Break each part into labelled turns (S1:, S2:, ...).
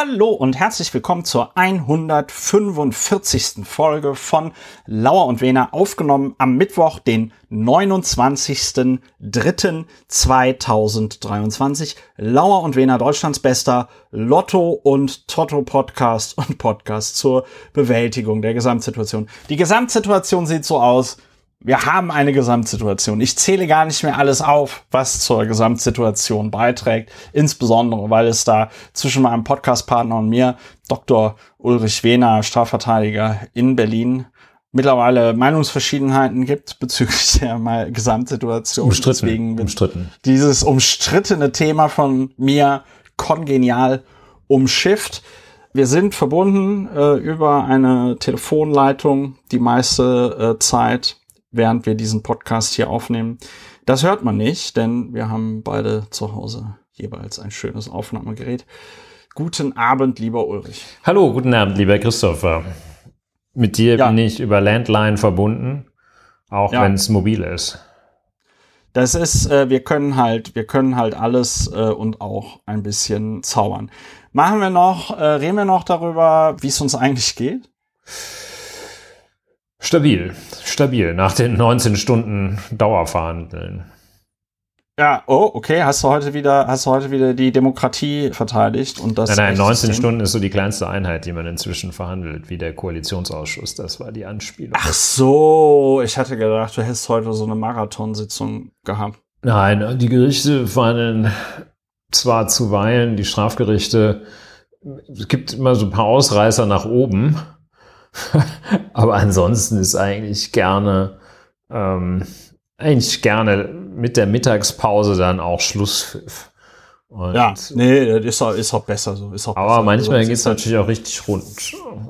S1: Hallo und herzlich willkommen zur 145. Folge von Lauer und Wena, aufgenommen am Mittwoch, den 29.03.2023. Lauer und Wena, Deutschlands bester Lotto- und Toto-Podcast und Podcast zur Bewältigung der Gesamtsituation. Die Gesamtsituation sieht so aus, wir haben eine Gesamtsituation. Ich zähle gar nicht mehr alles auf, was zur Gesamtsituation beiträgt, insbesondere weil es da zwischen meinem Podcastpartner und mir, Dr. Ulrich Wehner, Strafverteidiger in Berlin, mittlerweile Meinungsverschiedenheiten gibt bezüglich der Gesamtsituation.
S2: Umstritten. Deswegen umstritten.
S1: Dieses umstrittene Thema von mir kongenial umschifft. Wir sind verbunden äh, über eine Telefonleitung die meiste äh, Zeit während wir diesen Podcast hier aufnehmen. Das hört man nicht, denn wir haben beide zu Hause jeweils ein schönes Aufnahmegerät. Guten Abend, lieber Ulrich.
S2: Hallo, guten Abend, lieber Christopher. Mit dir ja. bin ich über Landline verbunden, auch ja. wenn es mobil ist.
S1: Das ist, äh, wir können halt, wir können halt alles äh, und auch ein bisschen zaubern. Machen wir noch, äh, reden wir noch darüber, wie es uns eigentlich geht?
S2: Stabil, stabil, nach den 19 Stunden Dauerverhandeln.
S1: Ja, oh, okay. Hast du heute wieder, hast du heute wieder die Demokratie verteidigt und das?
S2: Nein, nein, 19 Stunden ist so die kleinste Einheit, die man inzwischen verhandelt, wie der Koalitionsausschuss. Das war die Anspielung.
S1: Ach so, ich hatte gedacht, du hättest heute so eine Marathonsitzung gehabt.
S2: Nein, die Gerichte verhandeln zwar zuweilen, die Strafgerichte, es gibt immer so ein paar Ausreißer nach oben Aber ansonsten ist eigentlich gerne, ähm, eigentlich gerne mit der Mittagspause dann auch Schlusspfiff.
S1: Und ja, nee, das ist auch, ist auch besser so. Ist auch
S2: aber
S1: besser.
S2: manchmal geht es natürlich auch richtig rund.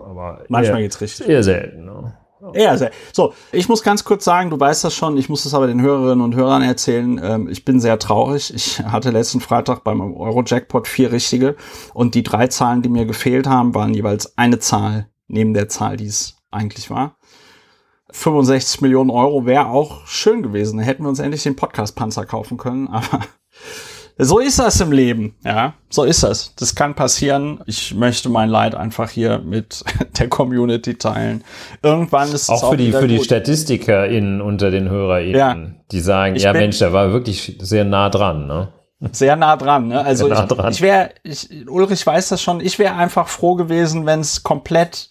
S1: Aber manchmal geht es richtig.
S2: Eher selten. Ne?
S1: Eher sehr. So, ich muss ganz kurz sagen, du weißt das schon, ich muss es aber den Hörerinnen und Hörern erzählen. Ähm, ich bin sehr traurig. Ich hatte letzten Freitag beim Euro-Jackpot vier richtige und die drei Zahlen, die mir gefehlt haben, waren jeweils eine Zahl neben der Zahl, die es eigentlich war. 65 Millionen Euro wäre auch schön gewesen. Da hätten wir uns endlich den Podcast-Panzer kaufen können, aber so ist das im Leben, ja. So ist das. Das kann passieren. Ich möchte mein Leid einfach hier mit der Community teilen. Irgendwann ist es
S2: auch, auch für die für gut. die StatistikerInnen unter den HörerInnen, ja. die sagen, ich ja Mensch, der war wirklich sehr nah dran, ne?
S1: Sehr nah dran, ne? Also nah ich, dran. ich wäre, ich, Ulrich weiß das schon, ich wäre einfach froh gewesen, wenn es komplett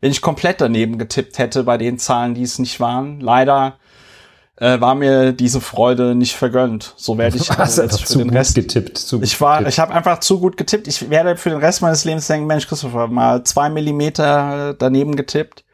S1: wenn ich komplett daneben getippt hätte bei den Zahlen, die es nicht waren. Leider äh, war mir diese Freude nicht vergönnt. So werde ich
S2: also jetzt für den Rest getippt.
S1: Zu ich war, getippt. ich habe einfach zu gut getippt. Ich werde für den Rest meines Lebens denken, Mensch, Christopher, mal zwei Millimeter daneben getippt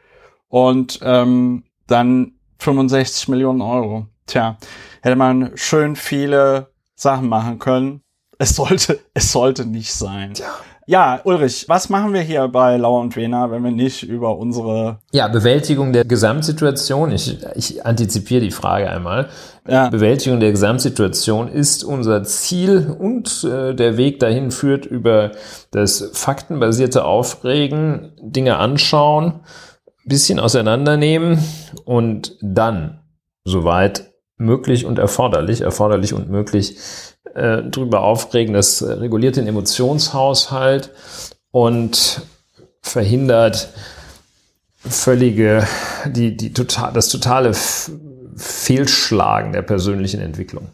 S1: und ähm, dann 65 Millionen Euro. Tja, hätte man schön viele Sachen machen können. Es sollte, es sollte nicht sein. Tja. Ja, Ulrich, was machen wir hier bei Lauer und Wena, wenn wir nicht über unsere...
S2: Ja, Bewältigung der Gesamtsituation. Ich, ich antizipiere die Frage einmal. Ja. Bewältigung der Gesamtsituation ist unser Ziel und äh, der Weg dahin führt über das faktenbasierte Aufregen, Dinge anschauen, bisschen auseinandernehmen und dann, soweit möglich und erforderlich, erforderlich und möglich, äh, drüber aufregen. Das reguliert den Emotionshaushalt und verhindert völlige, die, die total, das totale Fehlschlagen der persönlichen Entwicklung.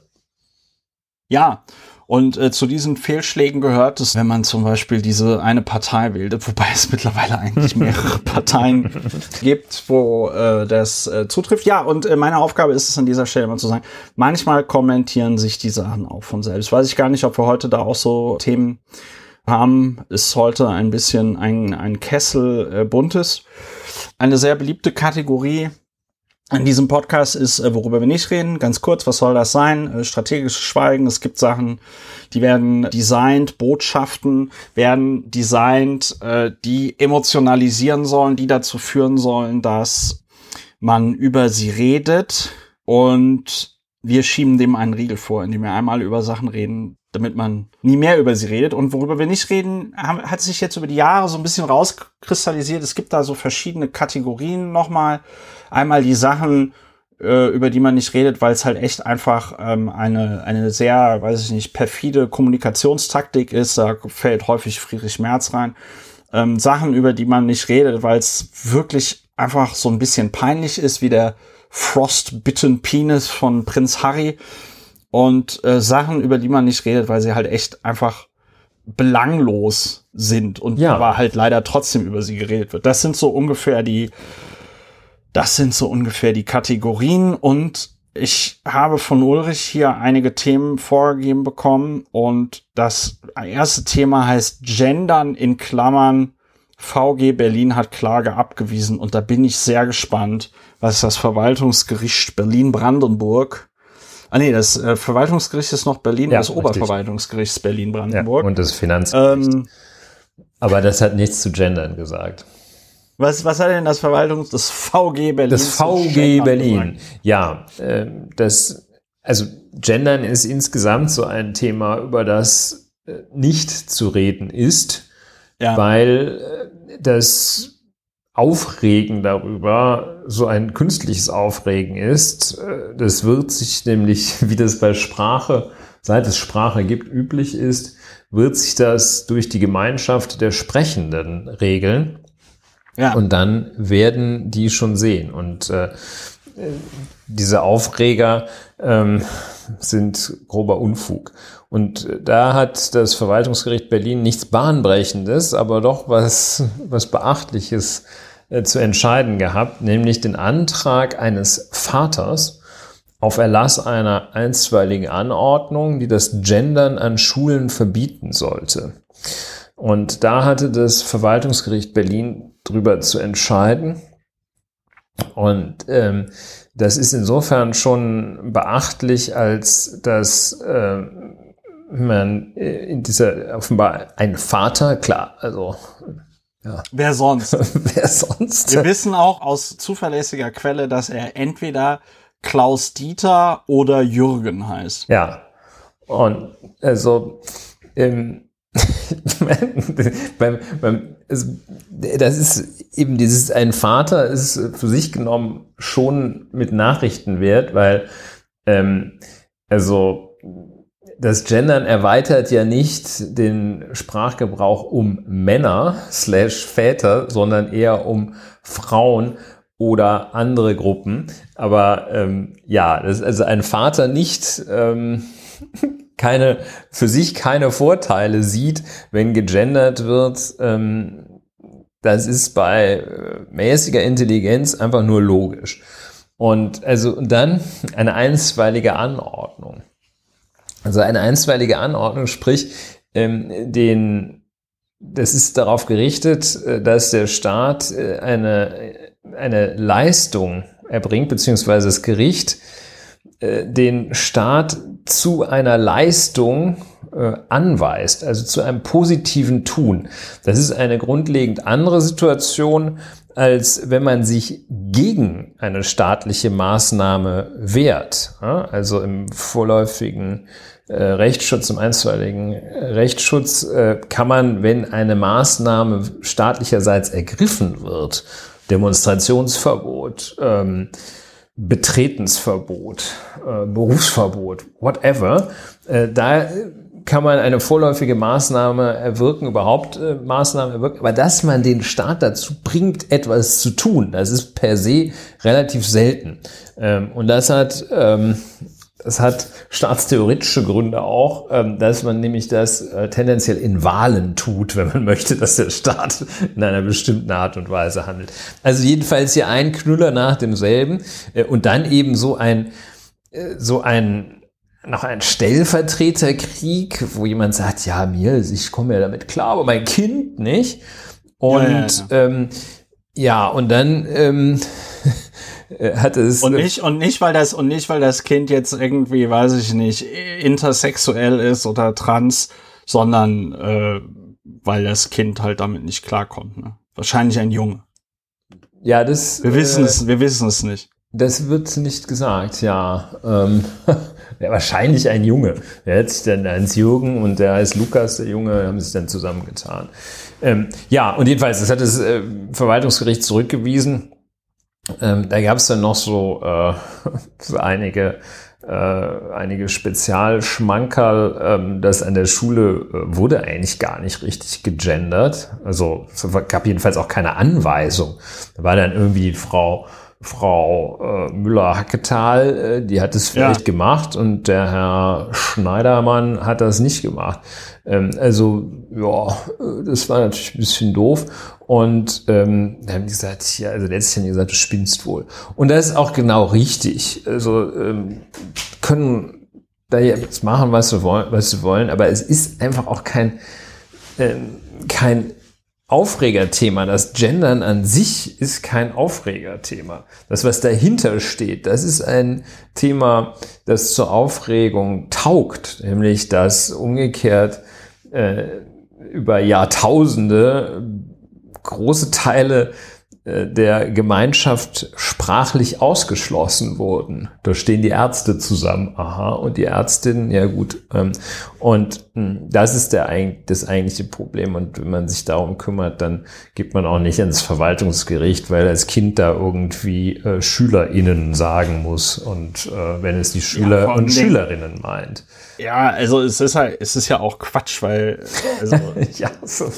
S1: Ja, und äh, zu diesen Fehlschlägen gehört es, wenn man zum Beispiel diese eine Partei wählt, wobei es mittlerweile eigentlich mehrere Parteien gibt, wo äh, das äh, zutrifft. Ja, und äh, meine Aufgabe ist es an dieser Stelle mal zu sagen, manchmal kommentieren sich die Sachen auch von selbst. Weiß ich gar nicht, ob wir heute da auch so Themen haben. Ist heute ein bisschen ein, ein Kessel äh, buntes. Eine sehr beliebte Kategorie in diesem Podcast ist, äh, worüber wir nicht reden. Ganz kurz, was soll das sein? Äh, strategisches Schweigen. Es gibt Sachen, die werden designt, Botschaften werden designt, äh, die emotionalisieren sollen, die dazu führen sollen, dass man über sie redet. Und wir schieben dem einen Riegel vor, indem wir einmal über Sachen reden, damit man nie mehr über sie redet. Und worüber wir nicht reden, hat sich jetzt über die Jahre so ein bisschen rauskristallisiert. Es gibt da so verschiedene Kategorien nochmal. Einmal die Sachen, äh, über die man nicht redet, weil es halt echt einfach ähm, eine, eine sehr, weiß ich nicht, perfide Kommunikationstaktik ist. Da fällt häufig Friedrich Merz rein. Ähm, Sachen, über die man nicht redet, weil es wirklich einfach so ein bisschen peinlich ist, wie der Frostbitten Penis von Prinz Harry. Und äh, Sachen, über die man nicht redet, weil sie halt echt einfach belanglos sind und ja. aber halt leider trotzdem über sie geredet wird. Das sind so ungefähr die das sind so ungefähr die Kategorien und ich habe von Ulrich hier einige Themen vorgegeben bekommen und das erste Thema heißt Gendern in Klammern. VG Berlin hat Klage abgewiesen und da bin ich sehr gespannt, was das Verwaltungsgericht Berlin-Brandenburg Ah nee, das äh, Verwaltungsgericht ist noch Berlin, ja, das Oberverwaltungsgericht ist Berlin-Brandenburg.
S2: Ja, und das Finanzgericht. Ähm, Aber das hat nichts zu gendern gesagt.
S1: Was, was hat denn das Verwaltungs-, das VG Berlin?
S2: Das VG Berlin. Ja, äh, das, also Gendern ist insgesamt so ein Thema, über das äh, nicht zu reden ist, ja. weil äh, das Aufregen darüber so ein künstliches Aufregen ist. Äh, das wird sich nämlich, wie das bei Sprache, seit es Sprache gibt, üblich ist, wird sich das durch die Gemeinschaft der Sprechenden regeln. Ja. Und dann werden die schon sehen. Und äh, diese Aufreger ähm, sind grober Unfug. Und da hat das Verwaltungsgericht Berlin nichts Bahnbrechendes, aber doch was, was Beachtliches äh, zu entscheiden gehabt, nämlich den Antrag eines Vaters auf Erlass einer einstweiligen Anordnung, die das Gendern an Schulen verbieten sollte. Und da hatte das Verwaltungsgericht Berlin drüber zu entscheiden. Und ähm, das ist insofern schon beachtlich, als dass äh, man in dieser offenbar ein Vater, klar, also
S1: ja. Wer sonst?
S2: Wer sonst?
S1: Wir wissen auch aus zuverlässiger Quelle, dass er entweder Klaus Dieter oder Jürgen heißt.
S2: Ja. Und also ähm, beim, beim, das ist eben dieses, ein Vater ist für sich genommen schon mit Nachrichten wert, weil ähm, also das Gendern erweitert ja nicht den Sprachgebrauch um Männer slash Väter, sondern eher um Frauen oder andere Gruppen. Aber ähm, ja, das ist also ein Vater nicht ähm, keine, für sich keine Vorteile sieht, wenn gegendert wird, ähm, das ist bei äh, mäßiger Intelligenz einfach nur logisch. Und also dann eine einstweilige Anordnung. Also eine einstweilige Anordnung, sprich, ähm, den, das ist darauf gerichtet, äh, dass der Staat äh, eine, eine Leistung erbringt, beziehungsweise das Gericht den Staat zu einer Leistung äh, anweist, also zu einem positiven Tun. Das ist eine grundlegend andere Situation, als wenn man sich gegen eine staatliche Maßnahme wehrt. Also im vorläufigen äh, Rechtsschutz, im einstweiligen äh, Rechtsschutz äh, kann man, wenn eine Maßnahme staatlicherseits ergriffen wird, Demonstrationsverbot, ähm, Betretensverbot, äh, Berufsverbot, whatever, äh, da kann man eine vorläufige Maßnahme erwirken, überhaupt äh, Maßnahmen erwirken, aber dass man den Staat dazu bringt, etwas zu tun, das ist per se relativ selten. Ähm, und das hat ähm, es hat staatstheoretische Gründe auch, ähm, dass man nämlich das äh, tendenziell in Wahlen tut, wenn man möchte, dass der Staat in einer bestimmten Art und Weise handelt. Also jedenfalls hier ein Knüller nach demselben äh, und dann eben so ein, äh, so ein, noch ein Stellvertreterkrieg, wo jemand sagt, ja, mir, ich komme ja damit klar, aber mein Kind nicht. Und ja, ja, ja. Ähm, ja und dann ähm,
S1: äh, hat es und nicht und nicht weil das und nicht weil das Kind jetzt irgendwie weiß ich nicht intersexuell ist oder trans sondern äh, weil das Kind halt damit nicht klarkommt ne? wahrscheinlich ein Junge.
S2: Ja das
S1: wir wissen äh, es wir wissen es nicht.
S2: das wird nicht gesagt ja. Ähm, ja, wahrscheinlich ein Junge. Der hat sich dann als Jürgen und der heißt Lukas der Junge haben sich dann zusammengetan. Ähm, ja und jedenfalls das hat das äh, Verwaltungsgericht zurückgewiesen Ähm, da gab es dann noch so, äh, so einige äh, einige Spezialschmankerl, ähm, dass an der Schule äh, wurde eigentlich gar nicht richtig gegendert. Also es gab jedenfalls auch keine Anweisung. Da war dann irgendwie Frau Frau äh, Müller-Hacketal, äh, die hat es vielleicht ja. gemacht und der Herr Schneidermann hat das nicht gemacht. Ähm, also, ja, äh, das war natürlich ein bisschen doof. Und ähm, da haben die gesagt, ja, also letztlich haben die gesagt, du spinnst wohl. Und das ist auch genau richtig. Also ähm, können da jetzt machen, was sie wollen, was sie wollen, aber es ist einfach auch kein, ähm, kein Aufregerthema. Das Gendern an sich ist kein Aufregerthema. Das, was dahinter steht, das ist ein Thema, das zur Aufregung taugt, nämlich dass umgekehrt äh, über Jahrtausende große Teile der Gemeinschaft sprachlich ausgeschlossen wurden. Da stehen die Ärzte zusammen, aha, und die Ärztinnen, ja gut. Ähm, und hm, das ist der, das eigentliche Problem. Und wenn man sich darum kümmert, dann geht man auch nicht ins Verwaltungsgericht, weil das Kind da irgendwie äh, SchülerInnen sagen muss und äh, wenn es die Schüler ja, und Schülerinnen meint.
S1: Ja, also es ist halt, es ist ja auch Quatsch, weil also, ja, so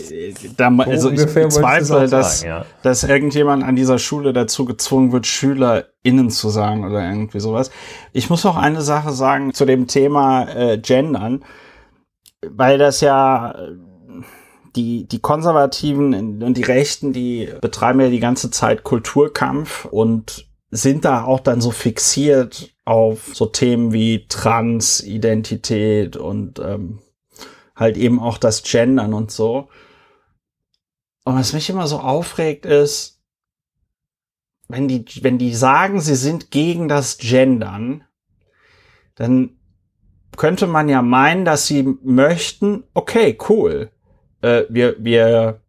S1: da, also ich bezweifle, dass, sagen, ja. dass irgendjemand an dieser Schule dazu gezwungen wird, SchülerInnen zu sagen oder irgendwie sowas. Ich muss noch eine Sache sagen zu dem Thema äh, Gendern, weil das ja die, die Konservativen und die Rechten, die betreiben ja die ganze Zeit Kulturkampf und sind da auch dann so fixiert auf so Themen wie Transidentität und ähm, halt eben auch das Gendern und so. Und was mich immer so aufregt ist, wenn die, wenn die sagen, sie sind gegen das Gendern, dann könnte man ja meinen, dass sie möchten, okay, cool, äh, wir, wir,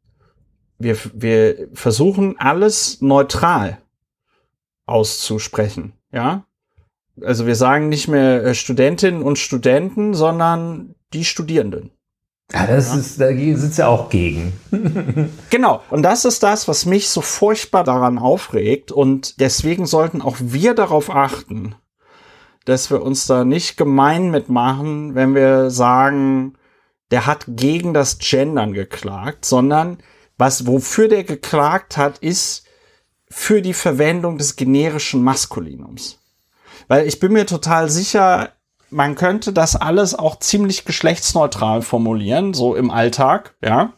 S1: wir, wir versuchen alles neutral auszusprechen, ja. Also wir sagen nicht mehr äh, Studentinnen und Studenten, sondern die Studierenden.
S2: Ja, das ja. ist, da sitzt ja auch gegen.
S1: genau. Und das ist das, was mich so furchtbar daran aufregt. Und deswegen sollten auch wir darauf achten, dass wir uns da nicht gemein mitmachen, wenn wir sagen, der hat gegen das Gendern geklagt, sondern was, wofür der geklagt hat, ist für die Verwendung des generischen Maskulinums. Weil ich bin mir total sicher, man könnte das alles auch ziemlich geschlechtsneutral formulieren, so im Alltag, ja.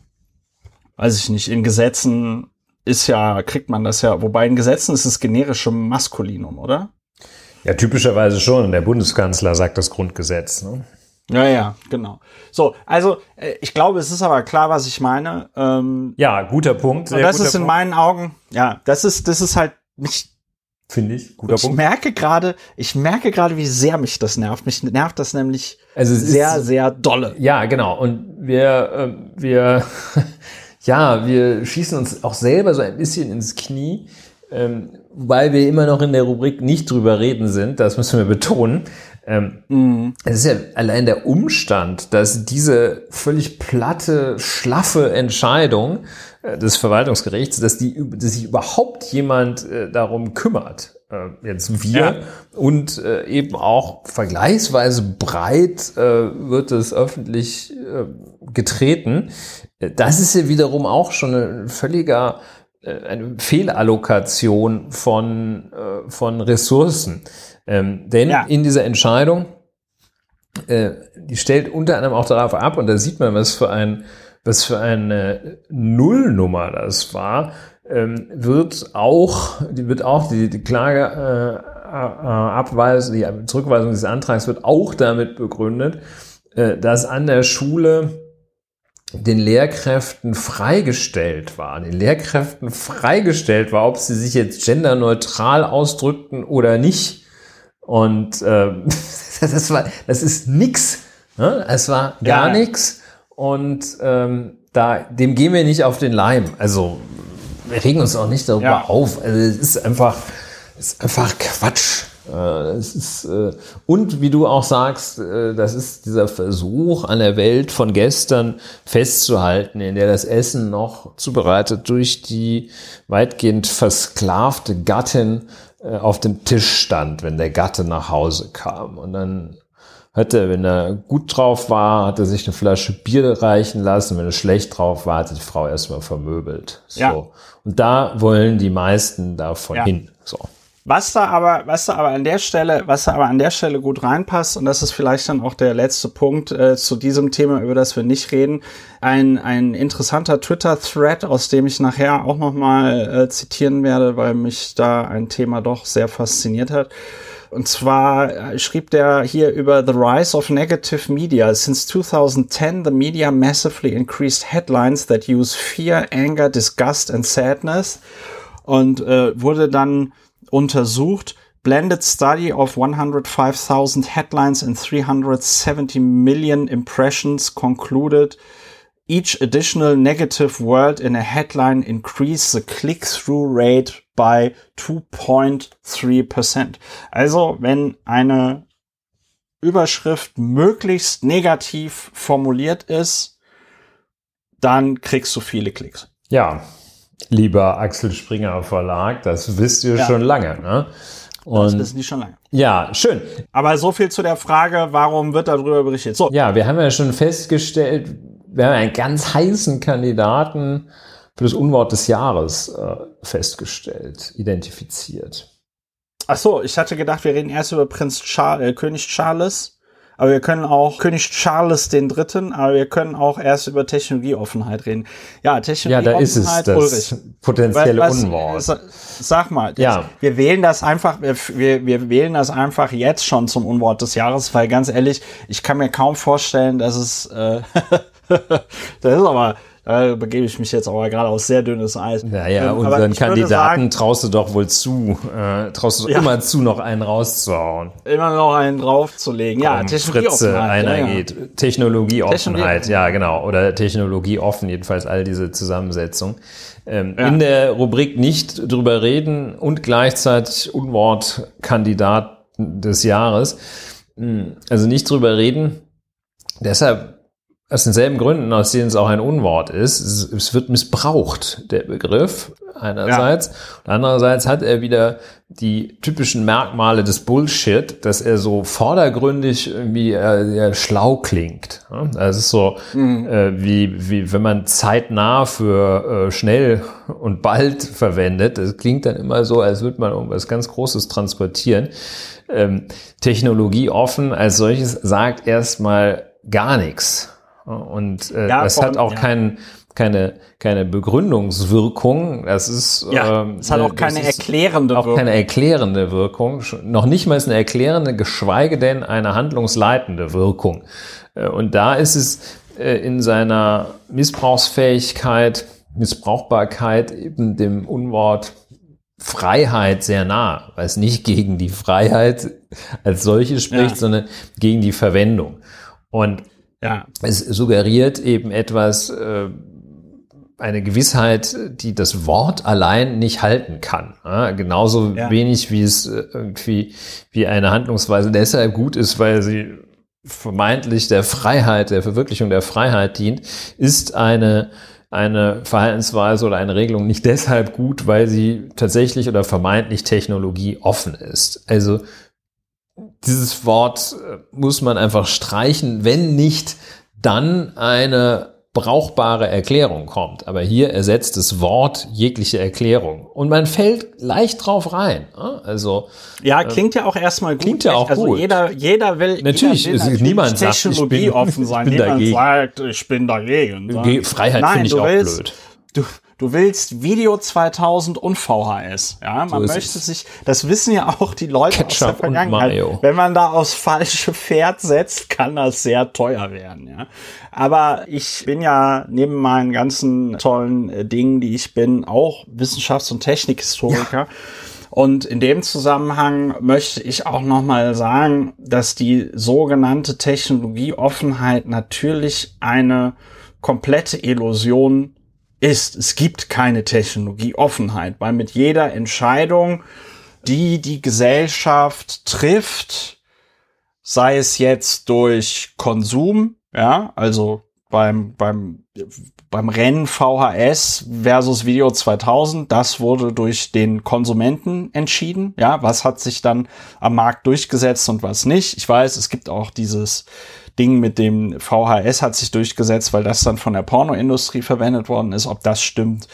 S1: Weiß ich nicht, in Gesetzen ist ja, kriegt man das ja, wobei in Gesetzen ist es generische Maskulinum, oder?
S2: Ja, typischerweise schon. Der Bundeskanzler sagt das Grundgesetz. Ne?
S1: Ja, ja, genau. So, also äh, ich glaube, es ist aber klar, was ich meine.
S2: Ähm, ja, guter Punkt.
S1: und das ist in Punkt. meinen Augen, ja, das ist, das ist halt nicht.
S2: Finde ich, guter
S1: ich Punkt. Merke gerade, ich merke gerade, wie sehr mich das nervt. Mich nervt das nämlich also sehr, ist, sehr dolle.
S2: Ja, genau. Und wir, äh, wir, ja, wir schießen uns auch selber so ein bisschen ins Knie, ähm, weil wir immer noch in der Rubrik nicht drüber reden sind. Das müssen wir betonen. Ähm, mhm. Es ist ja allein der Umstand, dass diese völlig platte, schlaffe Entscheidung äh, des Verwaltungsgerichts, dass, die, dass sich überhaupt jemand äh, darum kümmert, äh, jetzt wir ja. und äh, eben auch vergleichsweise breit äh, wird es öffentlich äh, getreten. Das ist ja wiederum auch schon ein völliger eine Fehlallokation von, von Ressourcen. Ähm, denn ja. in dieser Entscheidung, äh, die stellt unter anderem auch darauf ab, und da sieht man, was für ein, was für eine Nullnummer das war, ähm, wird auch, die wird auch die, die Klage äh, Abweisung, die Zurückweisung des Antrags wird auch damit begründet, äh, dass an der Schule den Lehrkräften freigestellt war, den Lehrkräften freigestellt war, ob sie sich jetzt genderneutral ausdrückten oder nicht, und äh, das, war, das ist nix. Ne? Es war gar ja. nichts. Und ähm, da, dem gehen wir nicht auf den Leim. Also wir regen uns auch nicht darüber ja. auf. Also es ist einfach, es ist einfach Quatsch. Äh, es ist, äh, und wie du auch sagst, äh, das ist dieser Versuch an der Welt von gestern festzuhalten, in der das Essen noch zubereitet durch die weitgehend versklavte Gattin auf dem Tisch stand, wenn der Gatte nach Hause kam. Und dann hat er, wenn er gut drauf war, hat er sich eine Flasche Bier reichen lassen. Wenn er schlecht drauf war, hat die Frau erstmal vermöbelt. So. Ja. Und da wollen die meisten davon ja. hin. So.
S1: Was da aber, was da aber an der Stelle, was da aber an der Stelle gut reinpasst, und das ist vielleicht dann auch der letzte Punkt äh, zu diesem Thema, über das wir nicht reden, ein, ein interessanter Twitter-Thread, aus dem ich nachher auch nochmal äh, zitieren werde, weil mich da ein Thema doch sehr fasziniert hat. Und zwar äh, schrieb der hier über The Rise of Negative Media. Since 2010, the media massively increased headlines that use fear, anger, disgust and sadness. Und äh, wurde dann untersucht. Blended study of 105,000 headlines and 370 million impressions concluded each additional negative word in a headline increased the click-through rate by 2.3%. Also, wenn eine Überschrift möglichst negativ formuliert ist, dann kriegst du viele Klicks.
S2: Ja, lieber Axel Springer Verlag, das wisst ihr ja. schon lange, ne?
S1: Und das wissen die schon lange.
S2: Ja, schön.
S1: Aber so viel zu der Frage, warum wird darüber berichtet? So.
S2: Ja, wir haben ja schon festgestellt, wir haben einen ganz heißen Kandidaten für das Unwort des Jahres äh, festgestellt, identifiziert.
S1: Ach so, ich hatte gedacht, wir reden erst über Prinz Charles, äh, König Charles. Aber wir können auch König Charles den Dritten, aber wir können auch erst über Technologieoffenheit reden. Ja,
S2: Technologieoffenheit, ja, da ist es, das Ulrich. potenzielle was, Unwort.
S1: Sag mal, das, ja. wir wählen das einfach, wir, wir wählen das einfach jetzt schon zum Unwort des Jahres, weil ganz ehrlich, ich kann mir kaum vorstellen, dass es, äh, das ist aber, da begebe ich mich jetzt aber gerade aus sehr dünnes Eis.
S2: Naja, ähm, unseren Kandidaten sagen, traust du doch wohl zu, äh, traust du ja. immer zu, noch einen rauszuhauen.
S1: Immer noch einen draufzulegen. Komm, ja,
S2: Technologieoffenheit. einer ja, geht. Technologieoffenheit, ja, genau. Oder Technologieoffen, jedenfalls all diese Zusammensetzung. Ähm, ja. In der Rubrik nicht drüber reden und gleichzeitig Unwortkandidat des Jahres. Hm, also nicht drüber reden. Deshalb aus denselben Gründen, aus denen es auch ein Unwort ist. Es, wird missbraucht, der Begriff einerseits. Ja. Und andererseits hat er wieder die typischen Merkmale des Bullshit, dass er so vordergründig irgendwie äh, ja, schlau klingt. Das ist so mhm. äh, wie, wie wenn man zeitnah für äh, schnell und bald verwendet. Das klingt dann immer so, als würde man irgendwas ganz Großes transportieren. Ähm, Technologie offen als solches sagt erstmal gar nichts. Und äh, ja, das hat auch ja. kein, keine, keine Begründungswirkung. Das ist,
S1: ja, ähm, es hat auch keine erklärende
S2: auch Wirkung. keine erklärende Wirkung. Noch nicht mal eine erklärende, geschweige denn eine handlungsleitende Wirkung. Äh, und da ist es äh, in seiner Missbrauchsfähigkeit, Missbrauchbarkeit eben dem Unwort Freiheit sehr nah, weil es nicht gegen die Freiheit als solche spricht, ja. sondern gegen die Verwendung. Und ja. Es suggeriert eben etwas, äh, eine Gewissheit, die das Wort allein nicht halten kann. Ja, genauso ja. wenig wie es äh, irgendwie wie eine Handlungsweise deshalb gut ist, weil sie vermeintlich der Freiheit, der Verwirklichung der Freiheit dient, ist eine eine Verhaltensweise oder eine Regelung nicht deshalb gut, weil sie tatsächlich oder vermeintlich technologieoffen ist. Also dieses Wort äh, muss man einfach streichen, wenn nicht dann eine brauchbare Erklärung kommt. Aber hier ersetzt das Wort jegliche Erklärung. Und man fällt leicht drauf rein. Ne? Also
S1: Ja, äh, klingt ja auch erstmal gut.
S2: Klingt ja auch
S1: also
S2: gut.
S1: Jeder, jeder will,
S2: natürlich,
S1: jeder
S2: will niemand
S1: Technologie sagt, ich bin, offen sein. Ich bin niemand dagegen. sagt, ich bin dagegen.
S2: Freiheit finde ich auch blöd.
S1: Du, Du willst Video 2000 und VHS. Ja, man so möchte es. sich, das wissen ja auch die Leute
S2: Ketchup aus der Vergangenheit.
S1: Wenn man da aufs falsche Pferd setzt, kann das sehr teuer werden. Ja, aber ich bin ja neben meinen ganzen tollen äh, Dingen, die ich bin, auch Wissenschafts- und Technikhistoriker. Ja. Und in dem Zusammenhang möchte ich auch nochmal sagen, dass die sogenannte Technologieoffenheit natürlich eine komplette Illusion ist, es gibt keine Technologieoffenheit, weil mit jeder Entscheidung die die Gesellschaft trifft, sei es jetzt durch Konsum, ja, also beim, beim, beim Rennen VHS versus Video 2000, das wurde durch den Konsumenten entschieden. Ja, was hat sich dann am Markt durchgesetzt und was nicht. Ich weiß, es gibt auch dieses Ding mit dem VHS hat sich durchgesetzt, weil das dann von der Pornoindustrie verwendet worden ist. Ob das stimmt,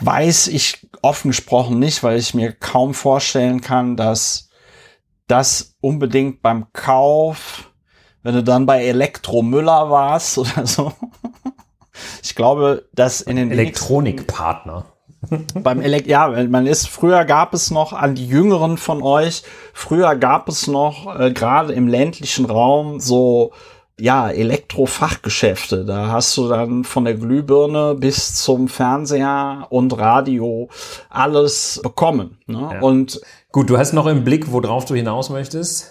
S1: weiß ich offen gesprochen nicht, weil ich mir kaum vorstellen kann, dass das unbedingt beim Kauf wenn du dann bei Elektromüller warst oder so. Ich glaube, dass in den
S2: Elektronikpartner.
S1: Beim Elekt ja, man ist früher gab es noch an die Jüngeren von euch. Früher gab es noch äh, gerade im ländlichen Raum so ja Elektrofachgeschäfte. Da hast du dann von der Glühbirne bis zum Fernseher und Radio alles bekommen. Ne? Ja. Und
S2: gut, du hast noch im Blick, worauf du hinaus möchtest.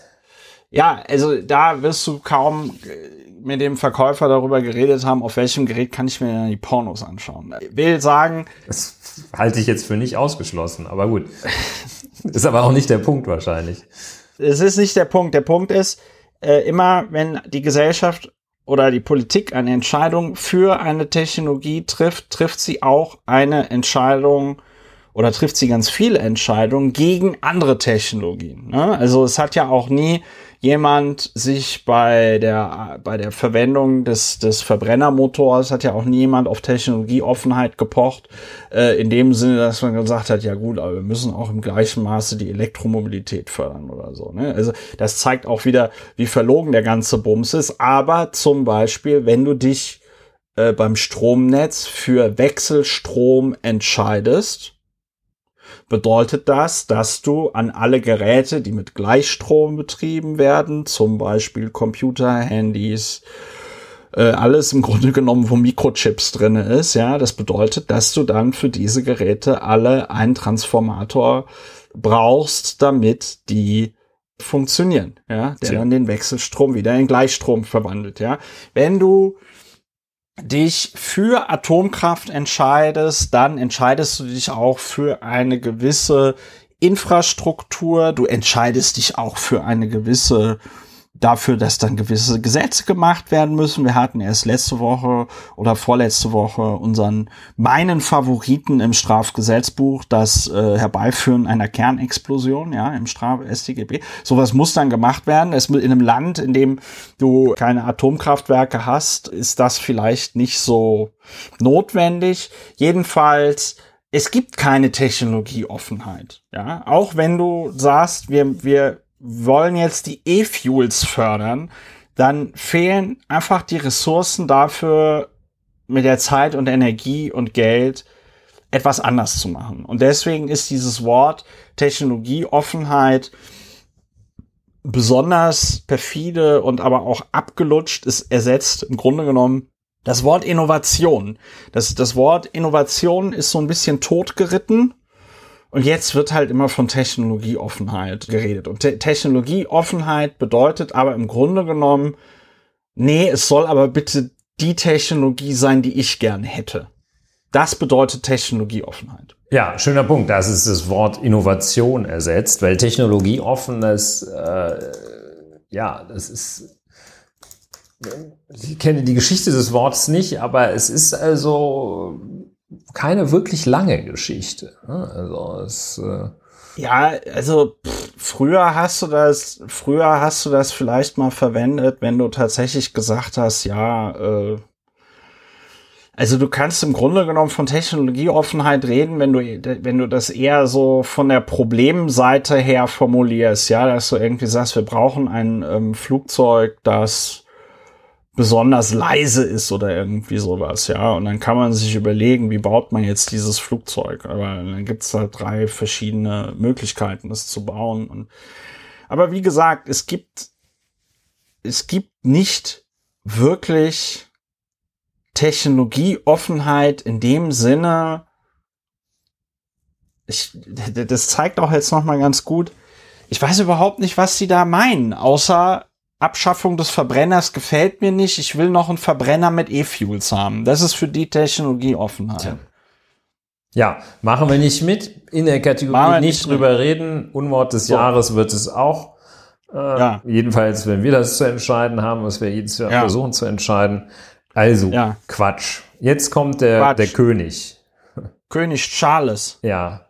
S1: Ja, also da wirst du kaum äh, mit dem Verkäufer darüber geredet haben, auf welchem Gerät kann ich mir die Pornos anschauen. Ich will sagen.
S2: Das halte ich jetzt für nicht ausgeschlossen, aber gut. ist aber auch nicht der Punkt wahrscheinlich.
S1: Es ist nicht der Punkt. Der Punkt ist, äh, immer wenn die Gesellschaft oder die Politik eine Entscheidung für eine Technologie trifft, trifft sie auch eine Entscheidung oder trifft sie ganz viele Entscheidungen gegen andere Technologien. Ne? Also es hat ja auch nie jemand sich bei der, bei der Verwendung des, des Verbrennermotors hat ja auch niemand auf Technologieoffenheit gepocht, äh, in dem Sinne, dass man gesagt hat, ja gut, aber wir müssen auch im gleichen Maße die Elektromobilität fördern oder so. Ne? Also das zeigt auch wieder, wie verlogen der ganze Bums ist. Aber zum Beispiel, wenn du dich äh, beim Stromnetz für Wechselstrom entscheidest, bedeutet das, dass du an alle Geräte, die mit Gleichstrom betrieben werden, zum Beispiel Computer, Handys, äh, alles im Grunde genommen, wo Mikrochips drin ist, ja, das bedeutet, dass du dann für diese Geräte alle einen Transformator brauchst, damit die funktionieren, ja, der ja. dann den Wechselstrom wieder in Gleichstrom verwandelt, ja. Wenn du dich für Atomkraft entscheidest, dann entscheidest du dich auch für eine gewisse Infrastruktur, du entscheidest dich auch für eine gewisse dafür, dass dann gewisse Gesetze gemacht werden müssen. Wir hatten erst letzte Woche oder vorletzte Woche unseren meinen Favoriten im Strafgesetzbuch, das äh, Herbeiführen einer Kernexplosion, ja, im Straf StGB. Sowas muss dann gemacht werden. Es in einem Land, in dem du keine Atomkraftwerke hast, ist das vielleicht nicht so notwendig. Jedenfalls es gibt keine Technologieoffenheit. Ja, auch wenn du sagst, wir, wir wollen jetzt die E-Fuels fördern, dann fehlen einfach die Ressourcen dafür, mit der Zeit und Energie und Geld etwas anders zu machen. Und deswegen ist dieses Wort Technologieoffenheit besonders perfide und aber auch abgelutscht. Es ersetzt im Grunde genommen das Wort Innovation. Das, das Wort Innovation ist so ein bisschen totgeritten und jetzt wird halt immer von Technologieoffenheit geredet. Und Te Technologieoffenheit bedeutet aber im Grunde genommen, nee, es soll aber bitte die Technologie sein, die ich gerne hätte. Das bedeutet Technologieoffenheit.
S2: Ja, schöner Punkt. Das ist das Wort Innovation ersetzt, weil Technologieoffenes, äh, ja, das ist ich kenne die Geschichte des Wortes nicht, aber es ist also keine wirklich lange Geschichte. Ne? Also es, äh
S1: ja, also pff, früher hast du das, früher hast du das vielleicht mal verwendet, wenn du tatsächlich gesagt hast, ja, äh, also du kannst im Grunde genommen von Technologieoffenheit reden, wenn du, wenn du das eher so von der Problemseite her formulierst, ja, dass du irgendwie sagst, wir brauchen ein ähm, Flugzeug, das besonders leise ist oder irgendwie sowas, ja. Und dann kann man sich überlegen, wie baut man jetzt dieses Flugzeug. Aber dann gibt es halt drei verschiedene Möglichkeiten, das zu bauen. Und, aber wie gesagt, es gibt, es gibt nicht wirklich Technologieoffenheit in dem Sinne, ich, das zeigt auch jetzt noch mal ganz gut, ich weiß überhaupt nicht, was sie da meinen, außer Abschaffung des Verbrenners gefällt mir nicht. Ich will noch einen Verbrenner mit E-Fuels haben. Das ist für die Technologieoffenheit. Tja.
S2: Ja, machen wir nicht mit. In der Kategorie nicht drüber mit. reden. Unwort des so. Jahres wird es auch. Äh, ja. Jedenfalls, wenn wir das zu entscheiden haben, was wir jedes Jahr ja. versuchen zu entscheiden. Also, ja. Quatsch. Jetzt kommt der, der König.
S1: König Charles.
S2: Ja.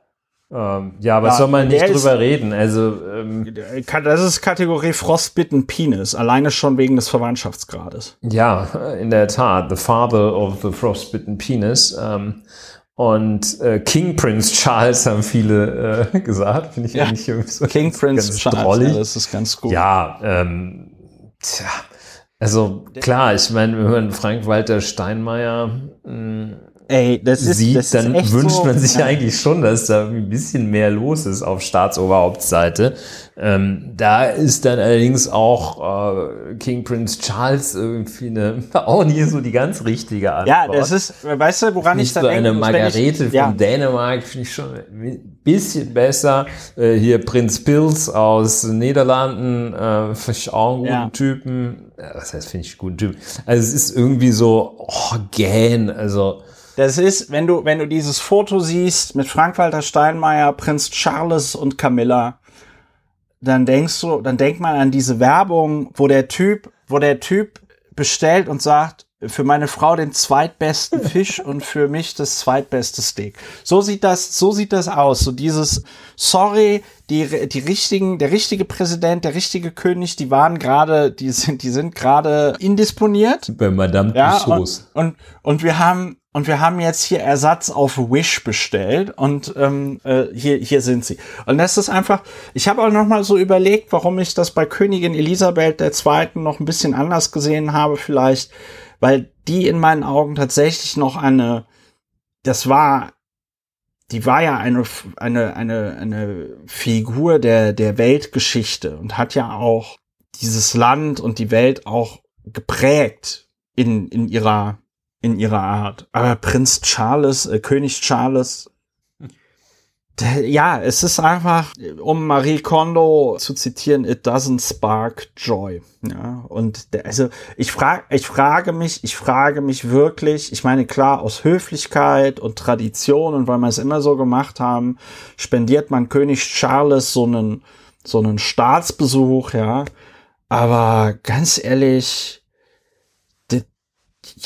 S2: Ähm, ja, was ja, soll man nicht drüber ist, reden? Also, ähm,
S1: das ist Kategorie Frostbitten Penis, alleine schon wegen des Verwandtschaftsgrades.
S2: Ja, in der Tat. The father of the Frostbitten Penis. Ähm, und äh, King Prince Charles haben viele äh, gesagt, finde ich ja. eigentlich
S1: so King Prince Charles, drollig. Ja, das ist ganz gut.
S2: Ja, ähm, tja, also klar, ich meine, wir hören Frank-Walter Steinmeier mh, hm, Ey, das ist, sieht, das dann ist wünscht so, man sich ja. eigentlich schon, dass da ein bisschen mehr los ist auf Staatsoberhauptseite. Ähm, da ist dann allerdings auch äh, King Prince Charles irgendwie eine, auch nie so die ganz richtige Antwort.
S1: Ja, das ist, weißt du, woran ich
S2: da so denke? eine Margarete ich, ja. von Dänemark finde ich schon ein bisschen besser. Äh, hier Prinz Pils aus Niederlanden, äh, finde ich auch einen guten ja. Typen. Was heißt, finde ich einen guten Typen? Also es ist irgendwie so, oh, gähn, also
S1: das ist, wenn du, wenn du dieses Foto siehst mit Frank-Walter Steinmeier, Prinz Charles und Camilla, dann denkst du, dann denkt man an diese Werbung, wo der Typ, wo der Typ bestellt und sagt, für meine Frau den zweitbesten Fisch und für mich das zweitbeste Steak. So sieht das, so sieht das aus. So dieses, sorry, die, die richtigen, der richtige Präsident, der richtige König, die waren gerade, die sind, die sind gerade indisponiert.
S2: Bei Madame
S1: ja, und, und, und wir haben, und wir haben jetzt hier Ersatz auf Wish bestellt und ähm, äh, hier, hier sind sie. Und das ist einfach, ich habe auch noch mal so überlegt, warum ich das bei Königin Elisabeth II. noch ein bisschen anders gesehen habe vielleicht, weil die in meinen Augen tatsächlich noch eine, das war, die war ja eine, eine, eine, eine Figur der, der Weltgeschichte und hat ja auch dieses Land und die Welt auch geprägt in, in ihrer in ihrer Art. Aber Prinz Charles, äh, König Charles, ja, es ist einfach, um Marie Kondo zu zitieren, it doesn't spark joy. Ja, und der, also ich frage, ich frage mich, ich frage mich wirklich, ich meine, klar, aus Höflichkeit und Tradition und weil wir es immer so gemacht haben, spendiert man König Charles so einen, so einen Staatsbesuch, ja. Aber ganz ehrlich,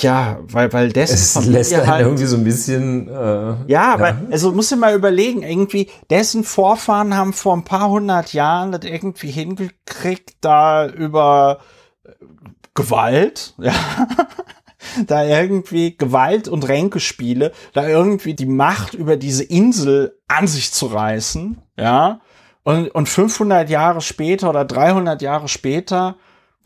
S1: ja, weil, weil dessen
S2: es Familie lässt halt irgendwie so ein bisschen.
S1: Äh, ja, aber ja. also musst du mal überlegen, irgendwie, dessen Vorfahren haben vor ein paar hundert Jahren das irgendwie hingekriegt, da über äh, Gewalt, ja, da irgendwie Gewalt und Ränkespiele, da irgendwie die Macht über diese Insel an sich zu reißen, ja, und, und 500 Jahre später oder 300 Jahre später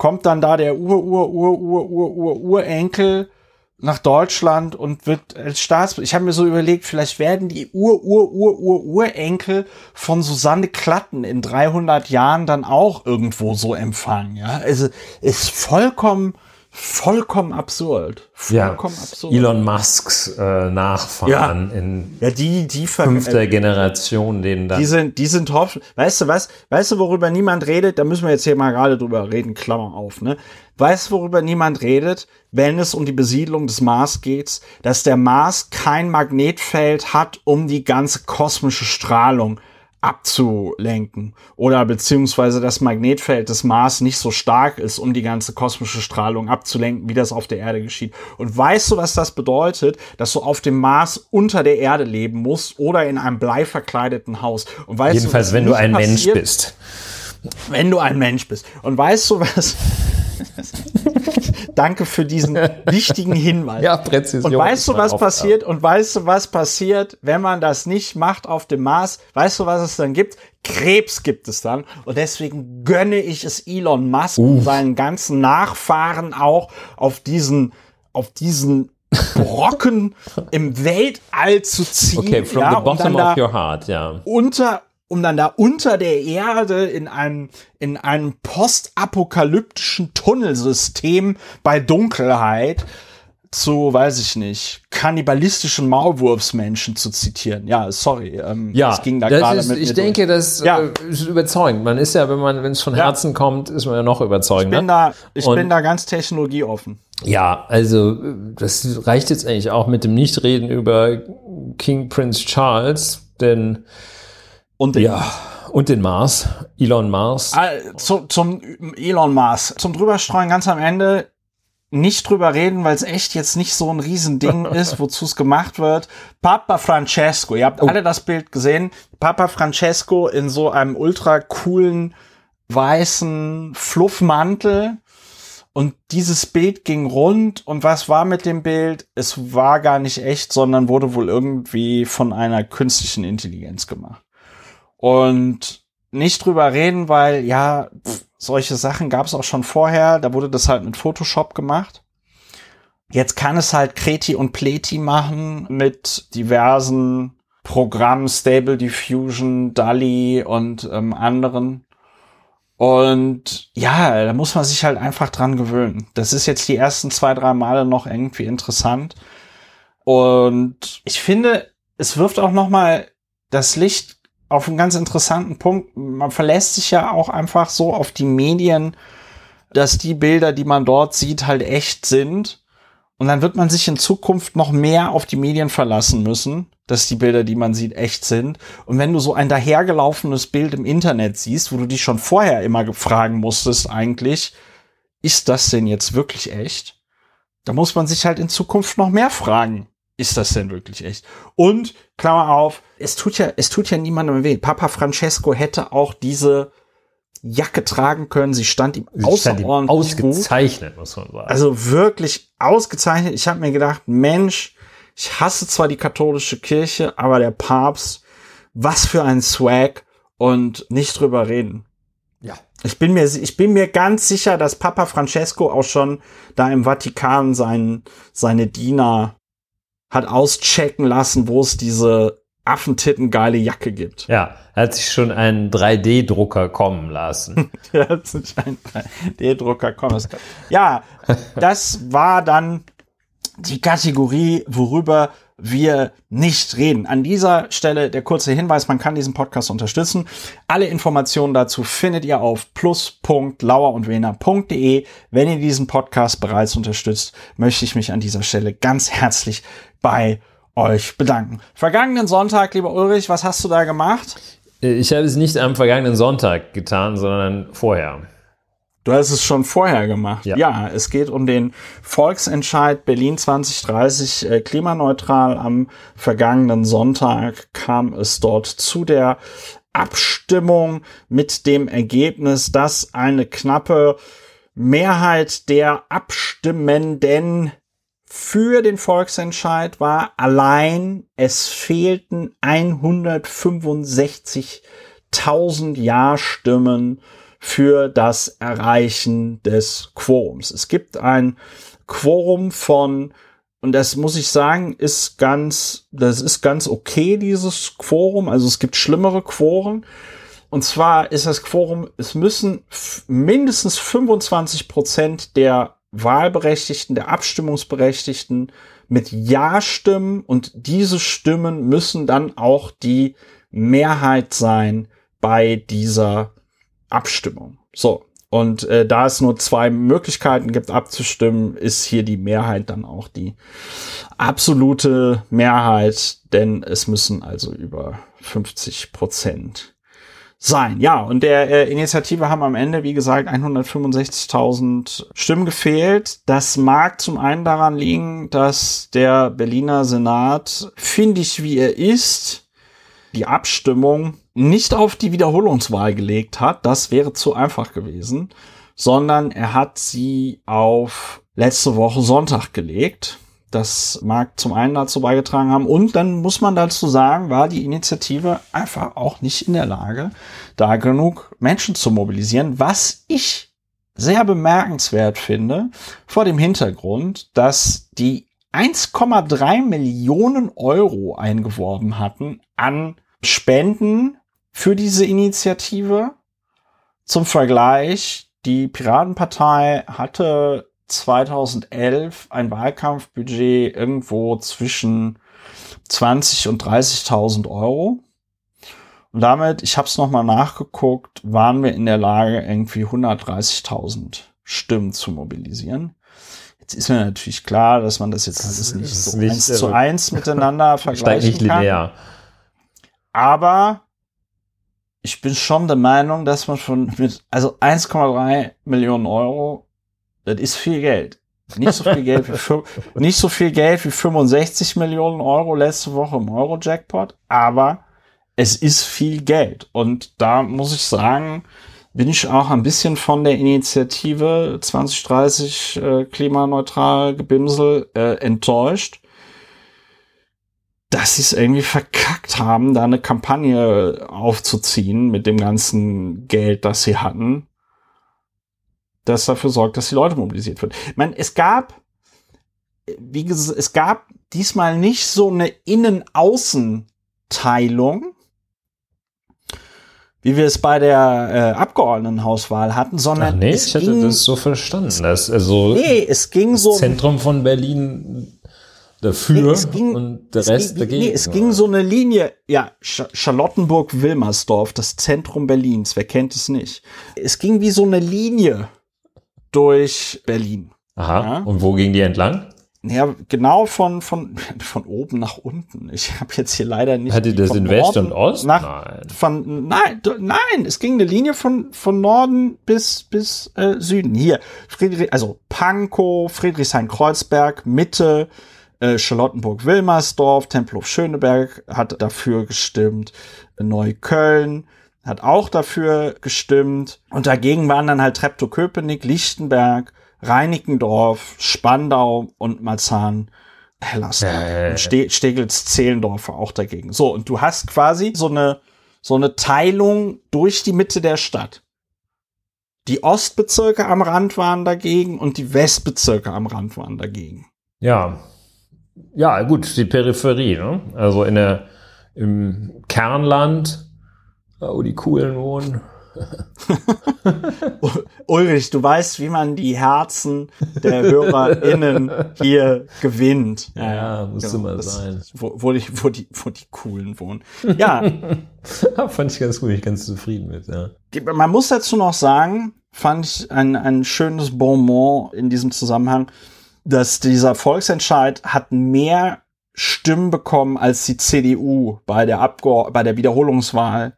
S1: kommt dann da der Ur, Ur, Ur, Ur, Ur, Ur, Urenkel nach Deutschland und wird als Staats... Ich habe mir so überlegt, vielleicht werden die Ur, Ur, Ur, Ur, Urenkel von Susanne Klatten in 300 Jahren dann auch irgendwo so empfangen. Ja, also ist vollkommen vollkommen absurd.
S2: Vollkommen ja, absurd. Elon Musks äh, Nachfahren ja. in
S1: ja, die, die
S2: fünfter Generation, denen
S1: dann. Die sind, die sind hoff. Weißt du was? Weißt du, worüber niemand redet? Da müssen wir jetzt hier mal gerade drüber reden, Klammer auf, ne? Weißt du, worüber niemand redet, wenn es um die Besiedlung des Mars geht? Dass der Mars kein Magnetfeld hat, um die ganze kosmische Strahlung abzulenken oder beziehungsweise das Magnetfeld des Mars nicht so stark ist, um die ganze kosmische Strahlung abzulenken, wie das auf der Erde geschieht. Und weißt du, was das bedeutet? Dass du auf dem Mars unter der Erde leben musst oder in einem bleiverkleideten Haus. Und weißt
S2: Jedenfalls, du, wenn du ein passiert, Mensch bist.
S1: Wenn du ein Mensch bist. Und weißt du, was Danke für diesen wichtigen Hinweis.
S2: Ja, Präzision.
S1: Und weißt du, was passiert? Und weißt du, was passiert, wenn man das nicht macht auf dem Mars? Weißt du, was es dann gibt? Krebs gibt es dann. Und deswegen gönne ich es Elon Musk Uff. und seinen ganzen Nachfahren auch auf diesen, auf diesen Brocken im Weltall zu ziehen.
S2: Okay, from ja, the bottom of your heart, ja.
S1: Unter, um dann da unter der Erde in einem, in einem postapokalyptischen Tunnelsystem bei Dunkelheit zu, weiß ich nicht, kannibalistischen Maulwurfsmenschen zu zitieren. Ja, sorry.
S2: Ähm, ja, das ging da gerade mit. Ich denke, durch. das ja. Äh, ist überzeugend. Man ist ja, wenn man, wenn es von Herzen ja. kommt, ist man ja noch überzeugender.
S1: Ich bin da, ich bin da ganz technologieoffen.
S2: Ja, also das reicht jetzt eigentlich auch mit dem Nichtreden über King Prince Charles, denn
S1: und den ja, Mars.
S2: und den Mars, Elon Mars.
S1: Ah, zu, zum Elon Mars, zum drüberstreuen ganz am Ende nicht drüber reden, weil es echt jetzt nicht so ein Riesending ist, wozu es gemacht wird. Papa Francesco, ihr habt oh. alle das Bild gesehen. Papa Francesco in so einem ultra coolen weißen Fluffmantel. Und dieses Bild ging rund. Und was war mit dem Bild? Es war gar nicht echt, sondern wurde wohl irgendwie von einer künstlichen Intelligenz gemacht. Und nicht drüber reden, weil ja, pff, solche Sachen gab es auch schon vorher. Da wurde das halt mit Photoshop gemacht. Jetzt kann es halt Kreti und Pleti machen mit diversen Programmen, Stable Diffusion, DALI und ähm, anderen. Und ja, da muss man sich halt einfach dran gewöhnen. Das ist jetzt die ersten zwei, drei Male noch irgendwie interessant. Und ich finde, es wirft auch noch mal das Licht auf einen ganz interessanten Punkt. Man verlässt sich ja auch einfach so auf die Medien, dass die Bilder, die man dort sieht, halt echt sind. Und dann wird man sich in Zukunft noch mehr auf die Medien verlassen müssen, dass die Bilder, die man sieht, echt sind. Und wenn du so ein dahergelaufenes Bild im Internet siehst, wo du dich schon vorher immer fragen musstest, eigentlich, ist das denn jetzt wirklich echt? Da muss man sich halt in Zukunft noch mehr fragen ist das denn wirklich echt? Und, Klammer auf, es tut ja, es tut ja niemandem weh. Papa Francesco hätte auch diese Jacke tragen können. Sie stand ihm Sie außerordentlich stand ihm
S2: ausgezeichnet, muss man sagen.
S1: Also wirklich ausgezeichnet. Ich habe mir gedacht, Mensch, ich hasse zwar die katholische Kirche, aber der Papst, was für ein Swag und nicht drüber reden. Ja. Ich bin mir, ich bin mir ganz sicher, dass Papa Francesco auch schon da im Vatikan sein, seine Diener hat auschecken lassen, wo es diese Affentitten geile Jacke gibt.
S2: Ja, er hat sich schon einen 3D-Drucker kommen lassen.
S1: er hat sich einen 3D-Drucker kommen lassen. Ja, das war dann die Kategorie, worüber wir nicht reden. An dieser Stelle der kurze Hinweis, man kann diesen Podcast unterstützen. Alle Informationen dazu findet ihr auf plus.lauerundwener.de. Wenn ihr diesen Podcast bereits unterstützt, möchte ich mich an dieser Stelle ganz herzlich bei euch bedanken. Vergangenen Sonntag, lieber Ulrich, was hast du da gemacht?
S2: Ich habe es nicht am vergangenen Sonntag getan, sondern vorher.
S1: Du hast es schon vorher gemacht. Ja, ja es geht um den Volksentscheid Berlin 2030 äh, klimaneutral. Am vergangenen Sonntag kam es dort zu der Abstimmung mit dem Ergebnis, dass eine knappe Mehrheit der Abstimmenden für den Volksentscheid war. Allein es fehlten 165.000 Ja-Stimmen für das Erreichen des Quorums. Es gibt ein Quorum von und das muss ich sagen, ist ganz, das ist ganz okay, dieses Quorum. Also es gibt schlimmere Quoren. Und zwar ist das Quorum, es müssen mindestens 25 Prozent der Wahlberechtigten, der Abstimmungsberechtigten mit Ja stimmen und diese Stimmen müssen dann auch die Mehrheit sein bei dieser Abstimmung. So. Und äh, da es nur zwei Möglichkeiten gibt abzustimmen, ist hier die Mehrheit dann auch die absolute Mehrheit, denn es müssen also über 50 Prozent sein. Ja, und der äh, Initiative haben am Ende, wie gesagt, 165.000 Stimmen gefehlt. Das mag zum einen daran liegen, dass der Berliner Senat, finde ich, wie er ist, die Abstimmung nicht auf die Wiederholungswahl gelegt hat, das wäre zu einfach gewesen, sondern er hat sie auf letzte Woche Sonntag gelegt. Das mag zum einen dazu beigetragen haben und dann muss man dazu sagen, war die Initiative einfach auch nicht in der Lage, da genug Menschen zu mobilisieren, was ich sehr bemerkenswert finde vor dem Hintergrund, dass die 1,3 Millionen Euro eingeworben hatten an Spenden für diese Initiative. Zum Vergleich, die Piratenpartei hatte 2011 ein Wahlkampfbudget irgendwo zwischen 20 und 30.000 Euro. Und damit, ich habe es nochmal nachgeguckt, waren wir in der Lage, irgendwie 130.000 Stimmen zu mobilisieren. ist mir natürlich klar, dass man das jetzt alles nicht so nicht, eins zu eins miteinander vergleichen nicht linear. kann. Aber ich bin schon der Meinung, dass man von mit, also 1,3 Millionen Euro, das ist viel Geld. Nicht so viel Geld wie, nicht so viel Geld wie 65 Millionen Euro letzte Woche im Euro-Jackpot, aber es ist viel Geld. Und da muss ich sagen, bin ich auch ein bisschen von der Initiative 2030 äh, klimaneutral Gebimsel äh, enttäuscht, dass sie es irgendwie verkackt haben, da eine Kampagne aufzuziehen mit dem ganzen Geld, das sie hatten, das dafür sorgt, dass die Leute mobilisiert werden. Ich meine, es gab, wie gesagt, es gab diesmal nicht so eine Innen-Außen-Teilung, wie wir es bei der äh, Abgeordnetenhauswahl hatten, sondern
S2: Ach nee, es ich ging, hätte das so verstanden. Dass also
S1: nee, es ging so
S2: Zentrum von Berlin dafür nee, ging, und der Rest
S1: ging,
S2: dagegen.
S1: Nee, es ging so eine Linie, ja, Charlottenburg-Wilmersdorf, das Zentrum Berlins, wer kennt es nicht. Es ging wie so eine Linie durch Berlin.
S2: Aha, ja? und wo ging die entlang?
S1: Ja, genau von, von, von oben nach unten. Ich habe jetzt hier leider nicht.
S2: Hatte das in West und Ost?
S1: Nach, nein. Von, nein, nein, es ging eine Linie von, von Norden bis, bis äh, Süden. Hier, Friedrich, also Pankow, Friedrichshain-Kreuzberg, Mitte, äh, Charlottenburg-Wilmersdorf, Tempelhof-Schöneberg hat dafür gestimmt, Neukölln hat auch dafür gestimmt. Und dagegen waren dann halt Treptow-Köpenick, Lichtenberg, Reinickendorf, Spandau und Marzahn. Hellas. Äh. Ste Steglitz, Zehlendorf auch dagegen. So, und du hast quasi so eine, so eine Teilung durch die Mitte der Stadt. Die Ostbezirke am Rand waren dagegen und die Westbezirke am Rand waren dagegen.
S2: Ja. Ja, gut, die Peripherie, ne? Also in der, im Kernland, wo die Coolen wohnen,
S1: Ulrich, du weißt, wie man die Herzen der HörerInnen hier gewinnt.
S2: Ja, ja muss genau, immer sein.
S1: Wo, wo, die, wo, die, wo die Coolen wohnen. Ja.
S2: fand ich ganz gut, ich ganz zufrieden mit, ja.
S1: Man muss dazu noch sagen, fand ich ein, ein schönes Bonbon in diesem Zusammenhang, dass dieser Volksentscheid hat mehr Stimmen bekommen als die CDU bei der, Abgeord bei der Wiederholungswahl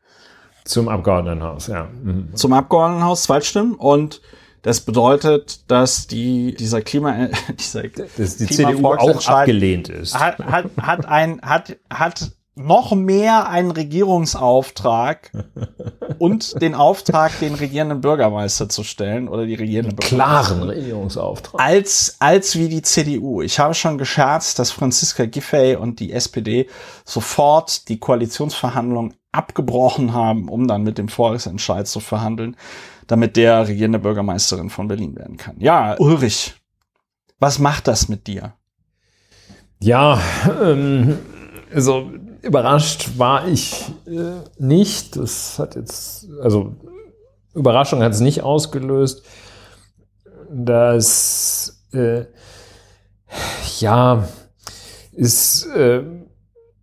S2: zum Abgeordnetenhaus, ja.
S1: Mhm. Zum Abgeordnetenhaus, Zweitstimmen. Und das bedeutet, dass die, dieser Klima, dieser
S2: dass die CDU auch abgelehnt ist.
S1: Hat, hat, hat ein, hat, hat noch mehr einen Regierungsauftrag und den Auftrag, den regierenden Bürgermeister zu stellen oder die regierende
S2: Klaren Regierungsauftrag.
S1: Als, als wie die CDU. Ich habe schon gescherzt, dass Franziska Giffey und die SPD sofort die Koalitionsverhandlungen abgebrochen haben, um dann mit dem Volksentscheid zu verhandeln, damit der regierende Bürgermeisterin von Berlin werden kann. Ja, Ulrich, was macht das mit dir?
S2: Ja, ähm, also überrascht war ich äh, nicht. Das hat jetzt, also Überraschung hat es nicht ausgelöst. Das, äh, ja, ist, äh,